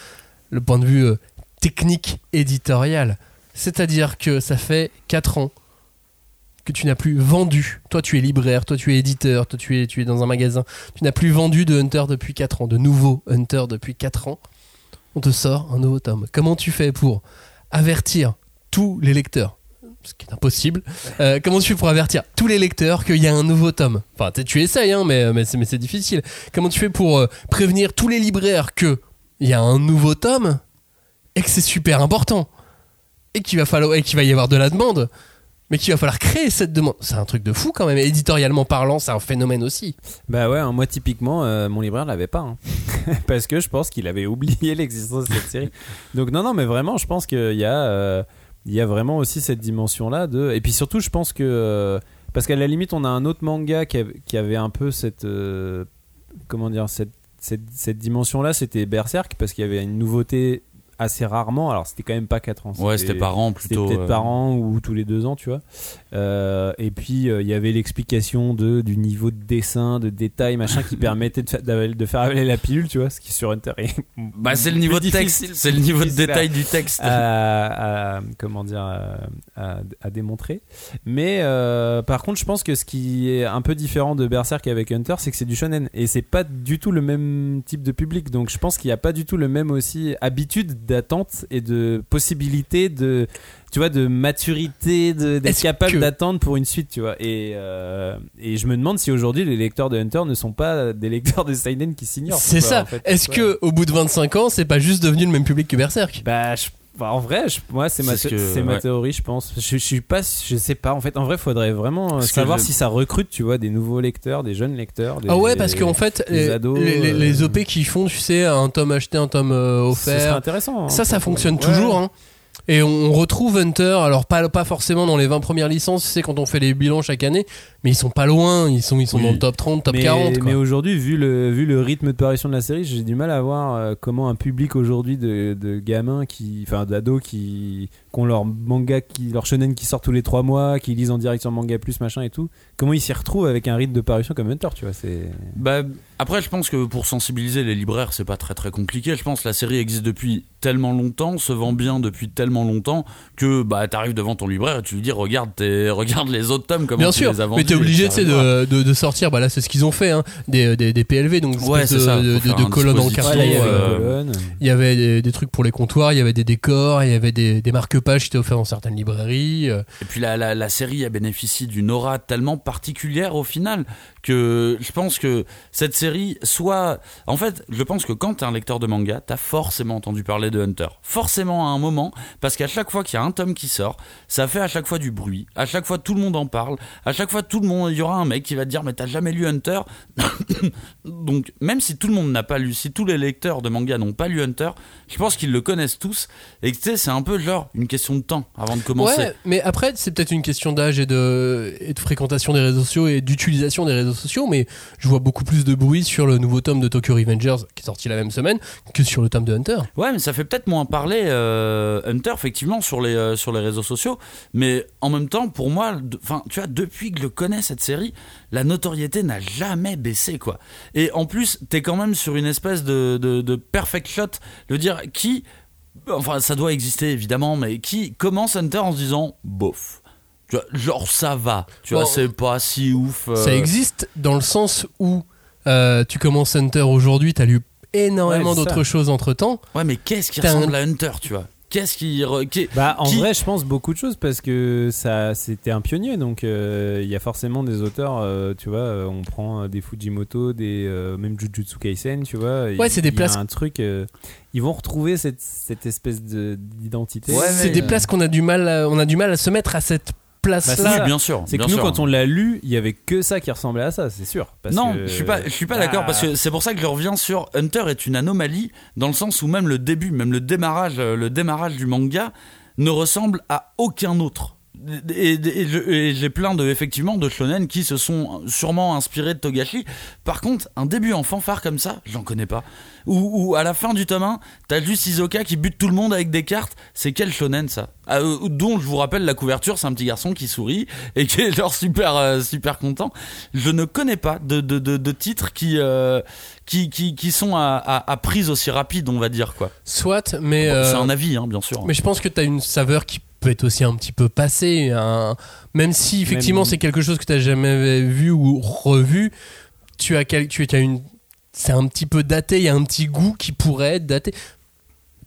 [SPEAKER 1] le point de vue euh, technique éditorial. C'est-à-dire que ça fait 4 ans que tu n'as plus vendu. Toi, tu es libraire, toi, tu es éditeur, toi, tu es, tu es dans un magasin. Tu n'as plus vendu de Hunter depuis 4 ans, de nouveaux Hunter depuis 4 ans. On te sort un nouveau tome. Comment tu fais pour avertir tous les lecteurs? Ce qui est impossible. Euh, comment tu fais pour avertir tous les lecteurs qu'il y a un nouveau tome? Enfin, tu essayes, hein, mais, mais c'est difficile. Comment tu fais pour euh, prévenir tous les libraires qu'il y a un nouveau tome et que c'est super important et qu'il va falloir et qu'il va y avoir de la demande, mais qu'il va falloir créer cette demande. C'est un truc de fou quand même. Éditorialement parlant, c'est un phénomène aussi.
[SPEAKER 2] Bah ouais, hein, moi typiquement, euh, mon libraire l'avait pas. hein. Parce que je pense qu'il avait oublié l'existence de cette série. Donc non, non, mais vraiment, je pense qu'il y a, euh, il y a vraiment aussi cette dimension-là de. Et puis surtout, je pense que euh, parce qu'à la limite, on a un autre manga qui avait, un peu cette, comment dire, cette, cette dimension-là, c'était Berserk parce qu'il y avait une nouveauté assez rarement. Alors c'était quand même pas 4 ans.
[SPEAKER 3] Ouais, c'était par an
[SPEAKER 2] C'était
[SPEAKER 3] plutôt.
[SPEAKER 2] peut-être
[SPEAKER 3] euh,
[SPEAKER 2] par an ou tous les deux ans, tu vois. Euh, et puis euh, il y avait l'explication de du niveau de dessin, de détail, machin, qui permettait de, fa- d'avaler- de faire avaler la pilule, tu vois, ce qui sur Hunter est
[SPEAKER 3] Bah, c'est le niveau de texte, c'est le niveau de détail du texte.
[SPEAKER 2] à, à- comment dire à démontrer. Mais euh, par contre, je pense que ce qui est un peu différent de Berserk avec Hunter, c'est que c'est du shonen et c'est pas du tout le même type de public. Donc je pense qu'il n'y a pas du tout le même aussi habitude d'attente et de possibilité de tu vois de maturité de- d'être
[SPEAKER 1] Est-ce
[SPEAKER 2] capable
[SPEAKER 1] que-
[SPEAKER 2] d'attendre pour une suite tu vois et euh, et je me demande si aujourd'hui les lecteurs de Hunter ne sont pas des lecteurs de Seinen qui s'ignorent
[SPEAKER 1] C'est ça.
[SPEAKER 2] en fait.
[SPEAKER 1] Est-ce
[SPEAKER 2] Ouais.
[SPEAKER 1] que au bout de 25 ans, c'est pas juste devenu le même public que Berserk
[SPEAKER 2] Bah, je- bah, en vrai, je- moi, c'est ma,
[SPEAKER 3] C'est ce que-
[SPEAKER 2] c'est ma
[SPEAKER 3] ouais.
[SPEAKER 2] théorie, je pense. Je, je suis pas, je sais pas. En fait, en vrai, faudrait vraiment euh,
[SPEAKER 3] Parce
[SPEAKER 2] savoir si ça recrute, tu vois, des nouveaux lecteurs, des jeunes lecteurs. Des,
[SPEAKER 1] Ah ouais, parce qu'en fait,
[SPEAKER 2] les
[SPEAKER 1] les,
[SPEAKER 2] ados,
[SPEAKER 1] les- les-
[SPEAKER 2] euh,
[SPEAKER 1] les OP qui font, tu sais, un tome acheté, un tome offert,
[SPEAKER 2] intéressant. hein,
[SPEAKER 1] ça, ça fonctionne
[SPEAKER 2] ouais.
[SPEAKER 1] toujours. Hein. Et on, retrouve Hunter, alors pas, pas forcément dans les 20 premières licences, tu sais, quand on fait les bilans chaque année, mais ils sont pas loin, ils sont, ils sont
[SPEAKER 3] Oui.
[SPEAKER 1] dans le top 30, top
[SPEAKER 2] mais,
[SPEAKER 1] 40. Quoi.
[SPEAKER 2] mais aujourd'hui, vu le, vu le rythme de parution de la série, j'ai du mal à voir euh, comment un public aujourd'hui de, de gamins, qui, enfin d'ados qui, qui ont leur manga, qui, leur shonen qui sort tous les 3 mois, qui lisent en direct sur Manga Plus, machin et tout, comment ils s'y retrouvent avec un rythme de parution comme Hunter, tu vois c'est...
[SPEAKER 3] Bah, après, je pense que pour sensibiliser les libraires, c'est pas très très compliqué. Je pense que la série existe depuis tellement longtemps, se vend bien depuis tellement longtemps que bah t'arrives devant ton libraire et tu lui dis regarde tes, regarde les autres tomes comment
[SPEAKER 1] Bien
[SPEAKER 3] tu
[SPEAKER 1] sûr,
[SPEAKER 3] les as
[SPEAKER 1] mais
[SPEAKER 3] vendus
[SPEAKER 1] t'es
[SPEAKER 3] et
[SPEAKER 1] obligé de, de, de sortir, bah là c'est ce qu'ils ont fait, hein, des, des, des PLV, donc
[SPEAKER 3] Ouais,
[SPEAKER 1] de,
[SPEAKER 3] ça,
[SPEAKER 1] colonnes en carton.
[SPEAKER 2] Voilà, il y avait
[SPEAKER 1] euh,
[SPEAKER 2] des colonnes.
[SPEAKER 1] Il y avait des, des trucs pour les comptoirs, il y avait des décors, il y avait des, des marque-pages qui étaient offerts dans certaines librairies. euh.
[SPEAKER 3] Et puis la, la, la série a bénéficié d'une aura tellement particulière au final que je pense que cette série soit... En fait, je pense que quand t'es un lecteur de manga, t'as forcément entendu parler de Hunter. Forcément à un moment, parce qu'à chaque fois qu'il y a un tome qui sort, ça fait à chaque fois du bruit, à chaque fois tout le monde en parle, à chaque fois tout le monde, il y aura un mec qui va te dire mais t'as jamais lu Hunter Donc même si tout le monde n'a pas lu, si tous les lecteurs de manga n'ont pas lu Hunter, je pense qu'ils le connaissent tous et que tu sais, c'est un peu genre une question de temps avant de commencer.
[SPEAKER 1] Mais après c'est peut-être une question d'âge et de, et de fréquentation des réseaux sociaux et d'utilisation des réseaux sociaux, mais je vois beaucoup plus de bruit sur le nouveau tome de Tokyo Revengers qui est sorti la même semaine que sur le tome de Hunter.
[SPEAKER 3] Ouais, mais ça fait peut-être moins parler euh, Hunter effectivement sur les euh, sur les réseaux sociaux, mais en même temps pour moi, enfin tu vois, depuis que je connais cette série, la notoriété n'a jamais baissé quoi. Et en plus, t'es quand même sur une espèce de de, de perfect shot, de dire qui, enfin ça doit exister évidemment, mais qui commence Hunter en se disant bof. Genre ça va, tu vois, c'est pas si ouf. euh,
[SPEAKER 1] Ça existe dans le sens où Euh, tu commences Hunter aujourd'hui, t'as lu énormément
[SPEAKER 2] Ouais,
[SPEAKER 1] d'autres choses entre temps.
[SPEAKER 3] Ouais, mais qu'est-ce qui ressemble
[SPEAKER 1] un-
[SPEAKER 3] à Hunter, tu vois? Qu'est-ce qui,
[SPEAKER 2] Bah, en
[SPEAKER 3] Qui-
[SPEAKER 2] vrai, je pense beaucoup de choses parce que ça, c'était un pionnier. Donc, euh, il y a forcément des auteurs, euh, tu vois. on prend des Fujimoto, des euh, même Jujutsu Kaisen, tu vois.
[SPEAKER 1] Ouais, c'est des
[SPEAKER 2] il y a
[SPEAKER 1] places-
[SPEAKER 2] un truc. euh, ils vont retrouver cette, cette espèce de d'identité.
[SPEAKER 3] Ouais,
[SPEAKER 1] c'est des places qu'on a du mal, à, on a du mal à se mettre à cette place-là.
[SPEAKER 2] Bah,
[SPEAKER 3] Oui, bien sûr.
[SPEAKER 2] C'est que nous,
[SPEAKER 3] sûr.
[SPEAKER 2] quand on l'a lu, il y avait que ça qui ressemblait à ça, c'est sûr. Parce
[SPEAKER 3] non,
[SPEAKER 2] que-
[SPEAKER 3] je suis pas, je suis pas d'accord parce que c'est pour ça que je reviens sur Hunter est une anomalie dans le sens où même le début, même le démarrage, euh, le démarrage du manga ne ressemble à aucun autre. Et, j'ai plein de effectivement de shonen qui se sont sûrement inspirés de Togashi. Par contre, un début en fanfare comme ça, j'en connais pas. Ou ou à la fin du tome 1, t'as juste Isoka qui bute tout le monde avec des cartes. C'est quel shonen ça? Ah, euh, Dont je vous rappelle la couverture, c'est un petit garçon qui sourit et qui est genre super euh, super content. Je ne connais pas de, de, de, de titres qui, euh, qui, qui, qui sont à, à, à prise aussi rapide, on va dire quoi.
[SPEAKER 1] Soit, mais,
[SPEAKER 3] Bon, C'est un avis, hein, bien sûr.
[SPEAKER 1] mais je pense que tu as une saveur qui peut être aussi un petit peu passée. un- Même si effectivement
[SPEAKER 2] Même-
[SPEAKER 1] c'est quelque chose que tu jamais vu ou revu, tu as, quel... tu as une. C'est un petit peu daté, il y a un petit goût qui pourrait être daté.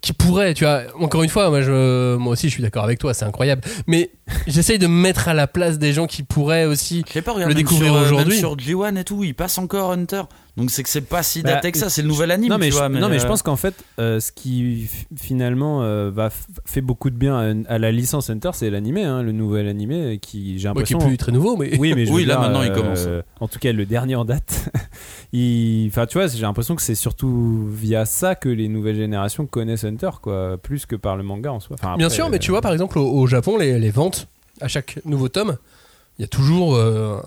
[SPEAKER 1] Qui pourrait, tu vois, encore une fois, moi, je, moi aussi je suis d'accord avec toi, c'est incroyable. Mais j'essaye de me mettre à la place des gens qui pourraient aussi.
[SPEAKER 3] Pas, regarde,
[SPEAKER 1] le découvrir
[SPEAKER 3] sur, euh,
[SPEAKER 1] aujourd'hui.
[SPEAKER 3] Sur G1 et tout, il passe encore Hunter. Donc c'est que c'est pas si
[SPEAKER 2] Bah,
[SPEAKER 3] daté que ça, c'est le nouvel anime,
[SPEAKER 2] non mais,
[SPEAKER 3] tu
[SPEAKER 2] je,
[SPEAKER 3] vois.
[SPEAKER 2] non mais je
[SPEAKER 3] euh,
[SPEAKER 2] pense qu'en fait euh, ce qui finalement euh, va fait beaucoup de bien à, à la licence Hunter c'est l'animé hein, le nouvel animé qui j'ai
[SPEAKER 1] Moi, qui est
[SPEAKER 2] l'impression
[SPEAKER 1] plus très nouveau, mais.
[SPEAKER 2] oui mais je
[SPEAKER 3] Oui, là,
[SPEAKER 2] dire,
[SPEAKER 3] maintenant, il commence.
[SPEAKER 2] en tout cas le dernier en date il enfin tu vois j'ai l'impression que c'est surtout via ça que les nouvelles générations connaissent Hunter quoi plus que par le manga en soi Enfin,
[SPEAKER 1] Bien sûr, mais tu vois, par exemple, au, au Japon, les, les ventes, à chaque nouveau tome, il y a toujours euh,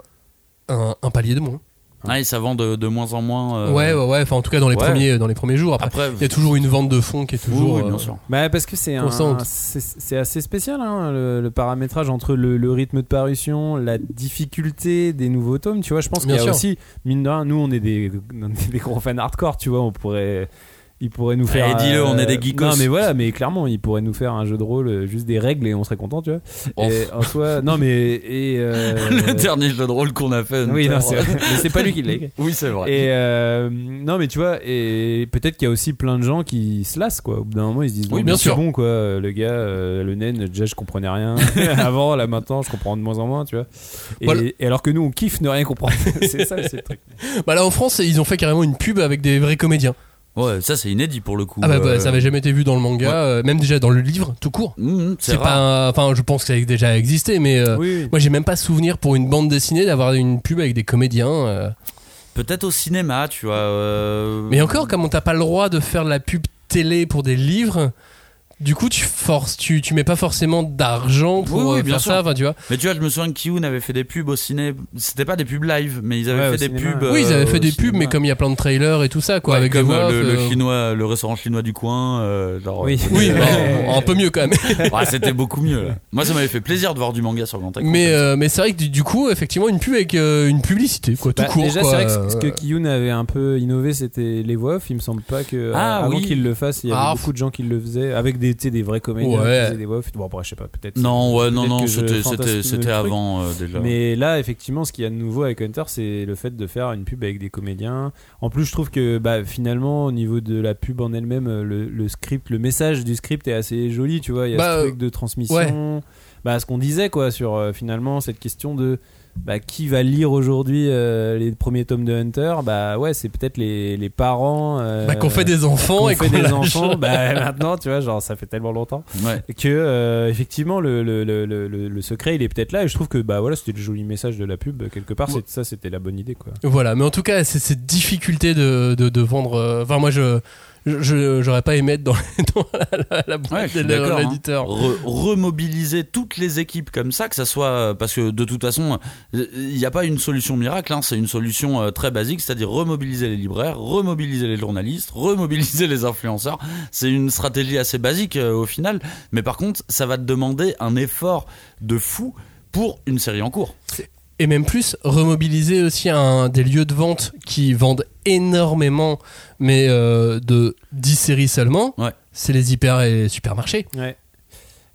[SPEAKER 1] un, un palier de moins.
[SPEAKER 3] Ouais, ça vend de, de moins en moins. euh,
[SPEAKER 1] Ouais, ouais, ouais. Enfin, en tout cas, dans les,
[SPEAKER 3] ouais.
[SPEAKER 1] premiers, dans les premiers jours. Après,
[SPEAKER 3] Après,
[SPEAKER 1] il y a toujours une vente de fond qui est toujours.
[SPEAKER 3] oui, bien
[SPEAKER 1] euh,
[SPEAKER 3] sûr.
[SPEAKER 2] Bah parce que c'est c'est assez spécial hein, le, le paramétrage entre le, le rythme de parution, la difficulté des nouveaux tomes. Tu vois, je pense qu'il
[SPEAKER 1] Bien
[SPEAKER 2] y a
[SPEAKER 1] sûr.
[SPEAKER 2] aussi mine de rien, nous on est des, on est des gros fans hardcore. Tu vois, on pourrait, il pourrait nous faire.
[SPEAKER 3] Allez, dis-le, on est des geekos.
[SPEAKER 2] Non mais voilà, mais clairement, il pourrait nous faire un jeu de rôle euh, juste des règles et on serait content, tu vois. Et en soi, non mais et euh,
[SPEAKER 3] le dernier jeu de rôle qu'on a fait.
[SPEAKER 2] Oui, non, c'est vrai. mais c'est pas lui qui l'a écrit.
[SPEAKER 3] Oui, c'est vrai.
[SPEAKER 2] Et euh, non, mais tu vois, et peut-être qu'il y a aussi plein de gens qui se lassent, quoi. Au bout d'un moment, ils se disent,
[SPEAKER 1] Oui, bien sûr.
[SPEAKER 2] c'est bon, quoi. Le gars, euh, le naine, déjà, je comprenais rien. Avant, là, maintenant, je comprends de moins en moins, tu vois. Et,
[SPEAKER 1] Voilà.
[SPEAKER 2] et alors que nous, on kiffe ne rien comprendre. c'est ça, c'est le truc.
[SPEAKER 1] Bah là, en France, ils ont fait carrément une pub avec des vrais comédiens.
[SPEAKER 3] Ouais, ça c'est inédit pour le coup.
[SPEAKER 1] Ah bah, bah,
[SPEAKER 3] euh,
[SPEAKER 1] ça avait jamais été vu dans le manga,
[SPEAKER 3] ouais.
[SPEAKER 1] euh, même déjà dans le livre, tout court.
[SPEAKER 3] mhm,
[SPEAKER 1] C'est
[SPEAKER 3] c'est
[SPEAKER 1] pas. Enfin, je pense que ça a déjà existé, mais. euh,
[SPEAKER 2] Oui, oui.
[SPEAKER 1] Moi, j'ai même pas souvenir pour une bande dessinée d'avoir une pub avec des comédiens. euh.
[SPEAKER 3] Peut-être au cinéma, tu vois.
[SPEAKER 1] Mais encore, comme t'as pas le droit de faire de la pub télé pour des livres, du coup, tu forces, tu, tu mets pas forcément d'argent pour
[SPEAKER 3] Oui, oui,
[SPEAKER 1] euh,
[SPEAKER 3] bien
[SPEAKER 1] faire
[SPEAKER 3] sûr.
[SPEAKER 1] ça. Enfin, tu vois.
[SPEAKER 3] Mais tu vois, je me souviens que Kiyun avait fait des pubs au ciné. C'était pas des pubs live, mais ils avaient
[SPEAKER 2] Ouais,
[SPEAKER 3] fait des
[SPEAKER 2] cinéma.
[SPEAKER 3] pubs.
[SPEAKER 1] oui, ils avaient
[SPEAKER 3] euh,
[SPEAKER 1] fait des pubs, mais comme il y a plein de trailers et tout ça, quoi,
[SPEAKER 3] Ouais,
[SPEAKER 1] avec
[SPEAKER 3] comme
[SPEAKER 1] des voix
[SPEAKER 3] euh, le,
[SPEAKER 1] euh,
[SPEAKER 3] chinois, le restaurant chinois du coin. euh, genre,
[SPEAKER 2] Oui.
[SPEAKER 3] euh,
[SPEAKER 1] Oui,
[SPEAKER 3] euh,
[SPEAKER 1] bah, un peu mieux quand même.
[SPEAKER 3] ouais, c'était beaucoup mieux. là. Moi, ça m'avait fait plaisir de voir du manga sur Grand Écran.
[SPEAKER 1] Mais, euh, mais c'est vrai que du, du coup, effectivement, une pub avec euh, une publicité, quoi, tout
[SPEAKER 2] Bah,
[SPEAKER 1] court.
[SPEAKER 2] déjà, c'est vrai que ce- que
[SPEAKER 1] Euh,
[SPEAKER 2] Kiyun avait un peu innové, c'était les voix off. Il me semble pas que
[SPEAKER 3] Ah,
[SPEAKER 2] euh, avant
[SPEAKER 3] oui.
[SPEAKER 2] qu'il le fasse, il y avait
[SPEAKER 1] Ah,
[SPEAKER 2] beaucoup de gens qui le faisaient avec des, sais, des vrais comédiens
[SPEAKER 1] Ouais.
[SPEAKER 2] qui faisaient des voix off. Bon, après, je sais pas, peut-être.
[SPEAKER 3] Non, ouais, non, non, c'était, avant euh, déjà.
[SPEAKER 2] Mais là, effectivement, ce qu'il y a de nouveau avec Hunter, c'est le fait de faire une pub avec des comédiens. En plus, je trouve que bah, finalement, au niveau de la pub en elle-même, le, le script, le message du script est assez joli, tu vois. Il y a
[SPEAKER 1] Bah,
[SPEAKER 2] ce truc de transmission. Bah, ce qu'on disait, quoi, sur euh, finalement cette question de bah, qui va lire aujourd'hui euh, les premiers tomes de Hunter? Bah ouais, c'est peut-être les, les parents. euh,
[SPEAKER 1] bah, qu'on fait des enfants
[SPEAKER 2] qu'on
[SPEAKER 1] et
[SPEAKER 2] fait
[SPEAKER 1] qu'on
[SPEAKER 2] des
[SPEAKER 1] lâche.
[SPEAKER 2] enfants. Bah maintenant, tu vois, genre ça fait tellement longtemps
[SPEAKER 3] Ouais.
[SPEAKER 2] que euh, effectivement le, le, le, le, secret il est peut-être là et je trouve que bah voilà c'était le joli message de la pub quelque part c'est ça c'était la bonne idée quoi
[SPEAKER 1] Voilà, mais en tout cas, c'est cette difficulté de, de, de vendre. euh, Enfin, moi, je. Je- J'aurais pas aimé être dans, dans la, la,
[SPEAKER 3] Ouais,
[SPEAKER 1] de
[SPEAKER 3] hein.
[SPEAKER 1] l'éditeur.
[SPEAKER 3] Re- remobiliser toutes les équipes comme ça, que ça soit parce que de toute façon, euh, il n'y a pas une solution miracle, hein, c'est une solution euh, très basique, c'est-à-dire remobiliser les libraires, remobiliser les journalistes, remobiliser les influenceurs. C'est une stratégie assez basique euh, au final, mais par contre, ça va te demander un effort de fou pour une série en cours.
[SPEAKER 1] Et même plus, remobiliser aussi un, des lieux de vente qui vendent énormément, mais euh, de 10 séries seulement.
[SPEAKER 3] Ouais.
[SPEAKER 1] C'est les hyper et supermarchés.
[SPEAKER 2] ouais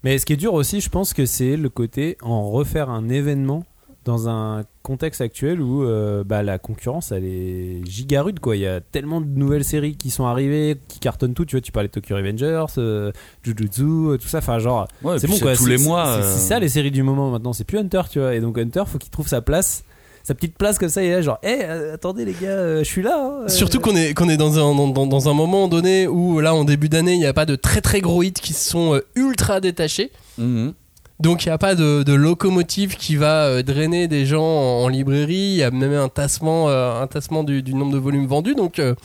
[SPEAKER 2] mais ce qui est dur aussi je pense que c'est le côté en refaire un événement dans un contexte actuel où euh, bah, la concurrence elle est giga rude quoi. Il y a tellement de nouvelles séries qui sont arrivées, qui cartonnent tout. Tu vois, tu parlais de Tokyo Revengers, euh, Jujutsu, euh, tout ça. Enfin, genre,
[SPEAKER 3] Ouais,
[SPEAKER 2] c'est bon quoi.
[SPEAKER 3] Tous les mois.
[SPEAKER 2] c'est
[SPEAKER 3] euh,
[SPEAKER 2] c'est ça les séries du moment maintenant. C'est plus Hunter, tu vois. Et donc Hunter, faut qu'il trouve sa place, sa petite place comme ça. Et là, genre, hé, attendez les gars, euh, je suis là. hein, euh.
[SPEAKER 1] Surtout qu'on est, qu'on est dans, un, dans, un moment donné où, là, en début d'année, il n'y a pas de très très gros hits qui sont euh, ultra détachés.
[SPEAKER 3] mhm.
[SPEAKER 1] Donc il n'y a pas de, de locomotive qui va euh, drainer des gens en, en librairie. Il y a même un tassement, euh, un tassement du, du nombre de volumes vendus. Donc euh,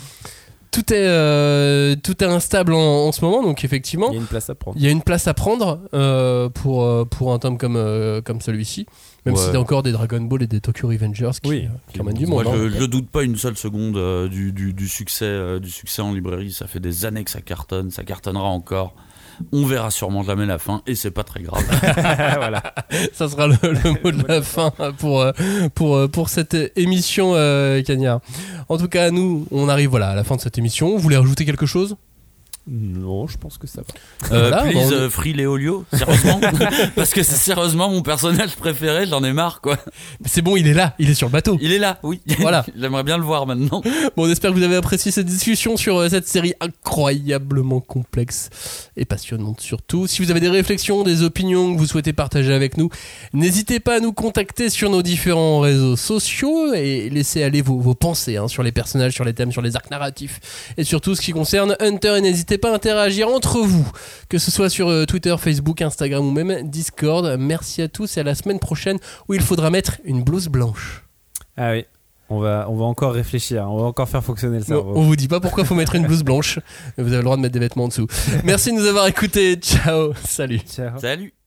[SPEAKER 1] tout, est, euh, tout est instable en, en ce moment. Donc effectivement,
[SPEAKER 2] Il y a une place à prendre.
[SPEAKER 1] il y a une place à prendre euh, pour, pour un tome comme, euh, comme celui-ci. Même
[SPEAKER 3] Ouais.
[SPEAKER 1] si c'est encore des Dragon Ball et des Tokyo Revengers qui,
[SPEAKER 2] Oui.
[SPEAKER 1] qui emmènent du
[SPEAKER 3] Moi,
[SPEAKER 1] monde.
[SPEAKER 3] je,
[SPEAKER 1] hein.
[SPEAKER 3] je doute pas une seule seconde euh, du, du- du succès, euh, du succès en librairie. Ça fait des années que ça cartonne, ça cartonnera encore. On verra sûrement jamais la fin et c'est pas très grave.
[SPEAKER 2] voilà.
[SPEAKER 1] Ça sera le, le mot de la fin pour, euh, pour, euh, pour cette émission, euh, Cagnard. En tout cas, nous, on arrive voilà, à la fin de cette émission. Vous voulez rajouter quelque chose?
[SPEAKER 2] Non, je pense que ça va.
[SPEAKER 3] Euh,
[SPEAKER 1] Voilà,
[SPEAKER 3] please,
[SPEAKER 1] bon, on-
[SPEAKER 3] euh, Free Léolio, sérieusement. Parce que c'est sérieusement mon personnage préféré, j'en ai marre, quoi.
[SPEAKER 1] Mais C'est bon, il est là, il est sur le bateau.
[SPEAKER 3] Il est là, oui.
[SPEAKER 1] Voilà.
[SPEAKER 3] J'aimerais bien le voir maintenant.
[SPEAKER 1] Bon, on espère que vous avez apprécié cette discussion sur euh, cette série incroyablement complexe et passionnante surtout. Si vous avez des réflexions, des opinions que vous souhaitez partager avec nous, n'hésitez pas à nous contacter sur nos différents réseaux sociaux et laissez aller vos, vos pensées hein, sur les personnages, sur les thèmes, sur les arcs narratifs et surtout ce qui concerne Hunter. Et n'hésitez pas à interagir entre vous, que ce soit sur euh, Twitter, Facebook, Instagram ou même Discord. Merci à tous et à la semaine prochaine où il faudra mettre une blouse blanche.
[SPEAKER 2] Ah oui. On va, on va encore réfléchir, on va encore faire fonctionner le cerveau.
[SPEAKER 1] on vous dit pas pourquoi faut mettre une blouse blanche. Vous avez le droit de mettre des vêtements en dessous. Merci de nous avoir écoutés. Ciao. Salut.
[SPEAKER 2] Ciao.
[SPEAKER 3] Salut.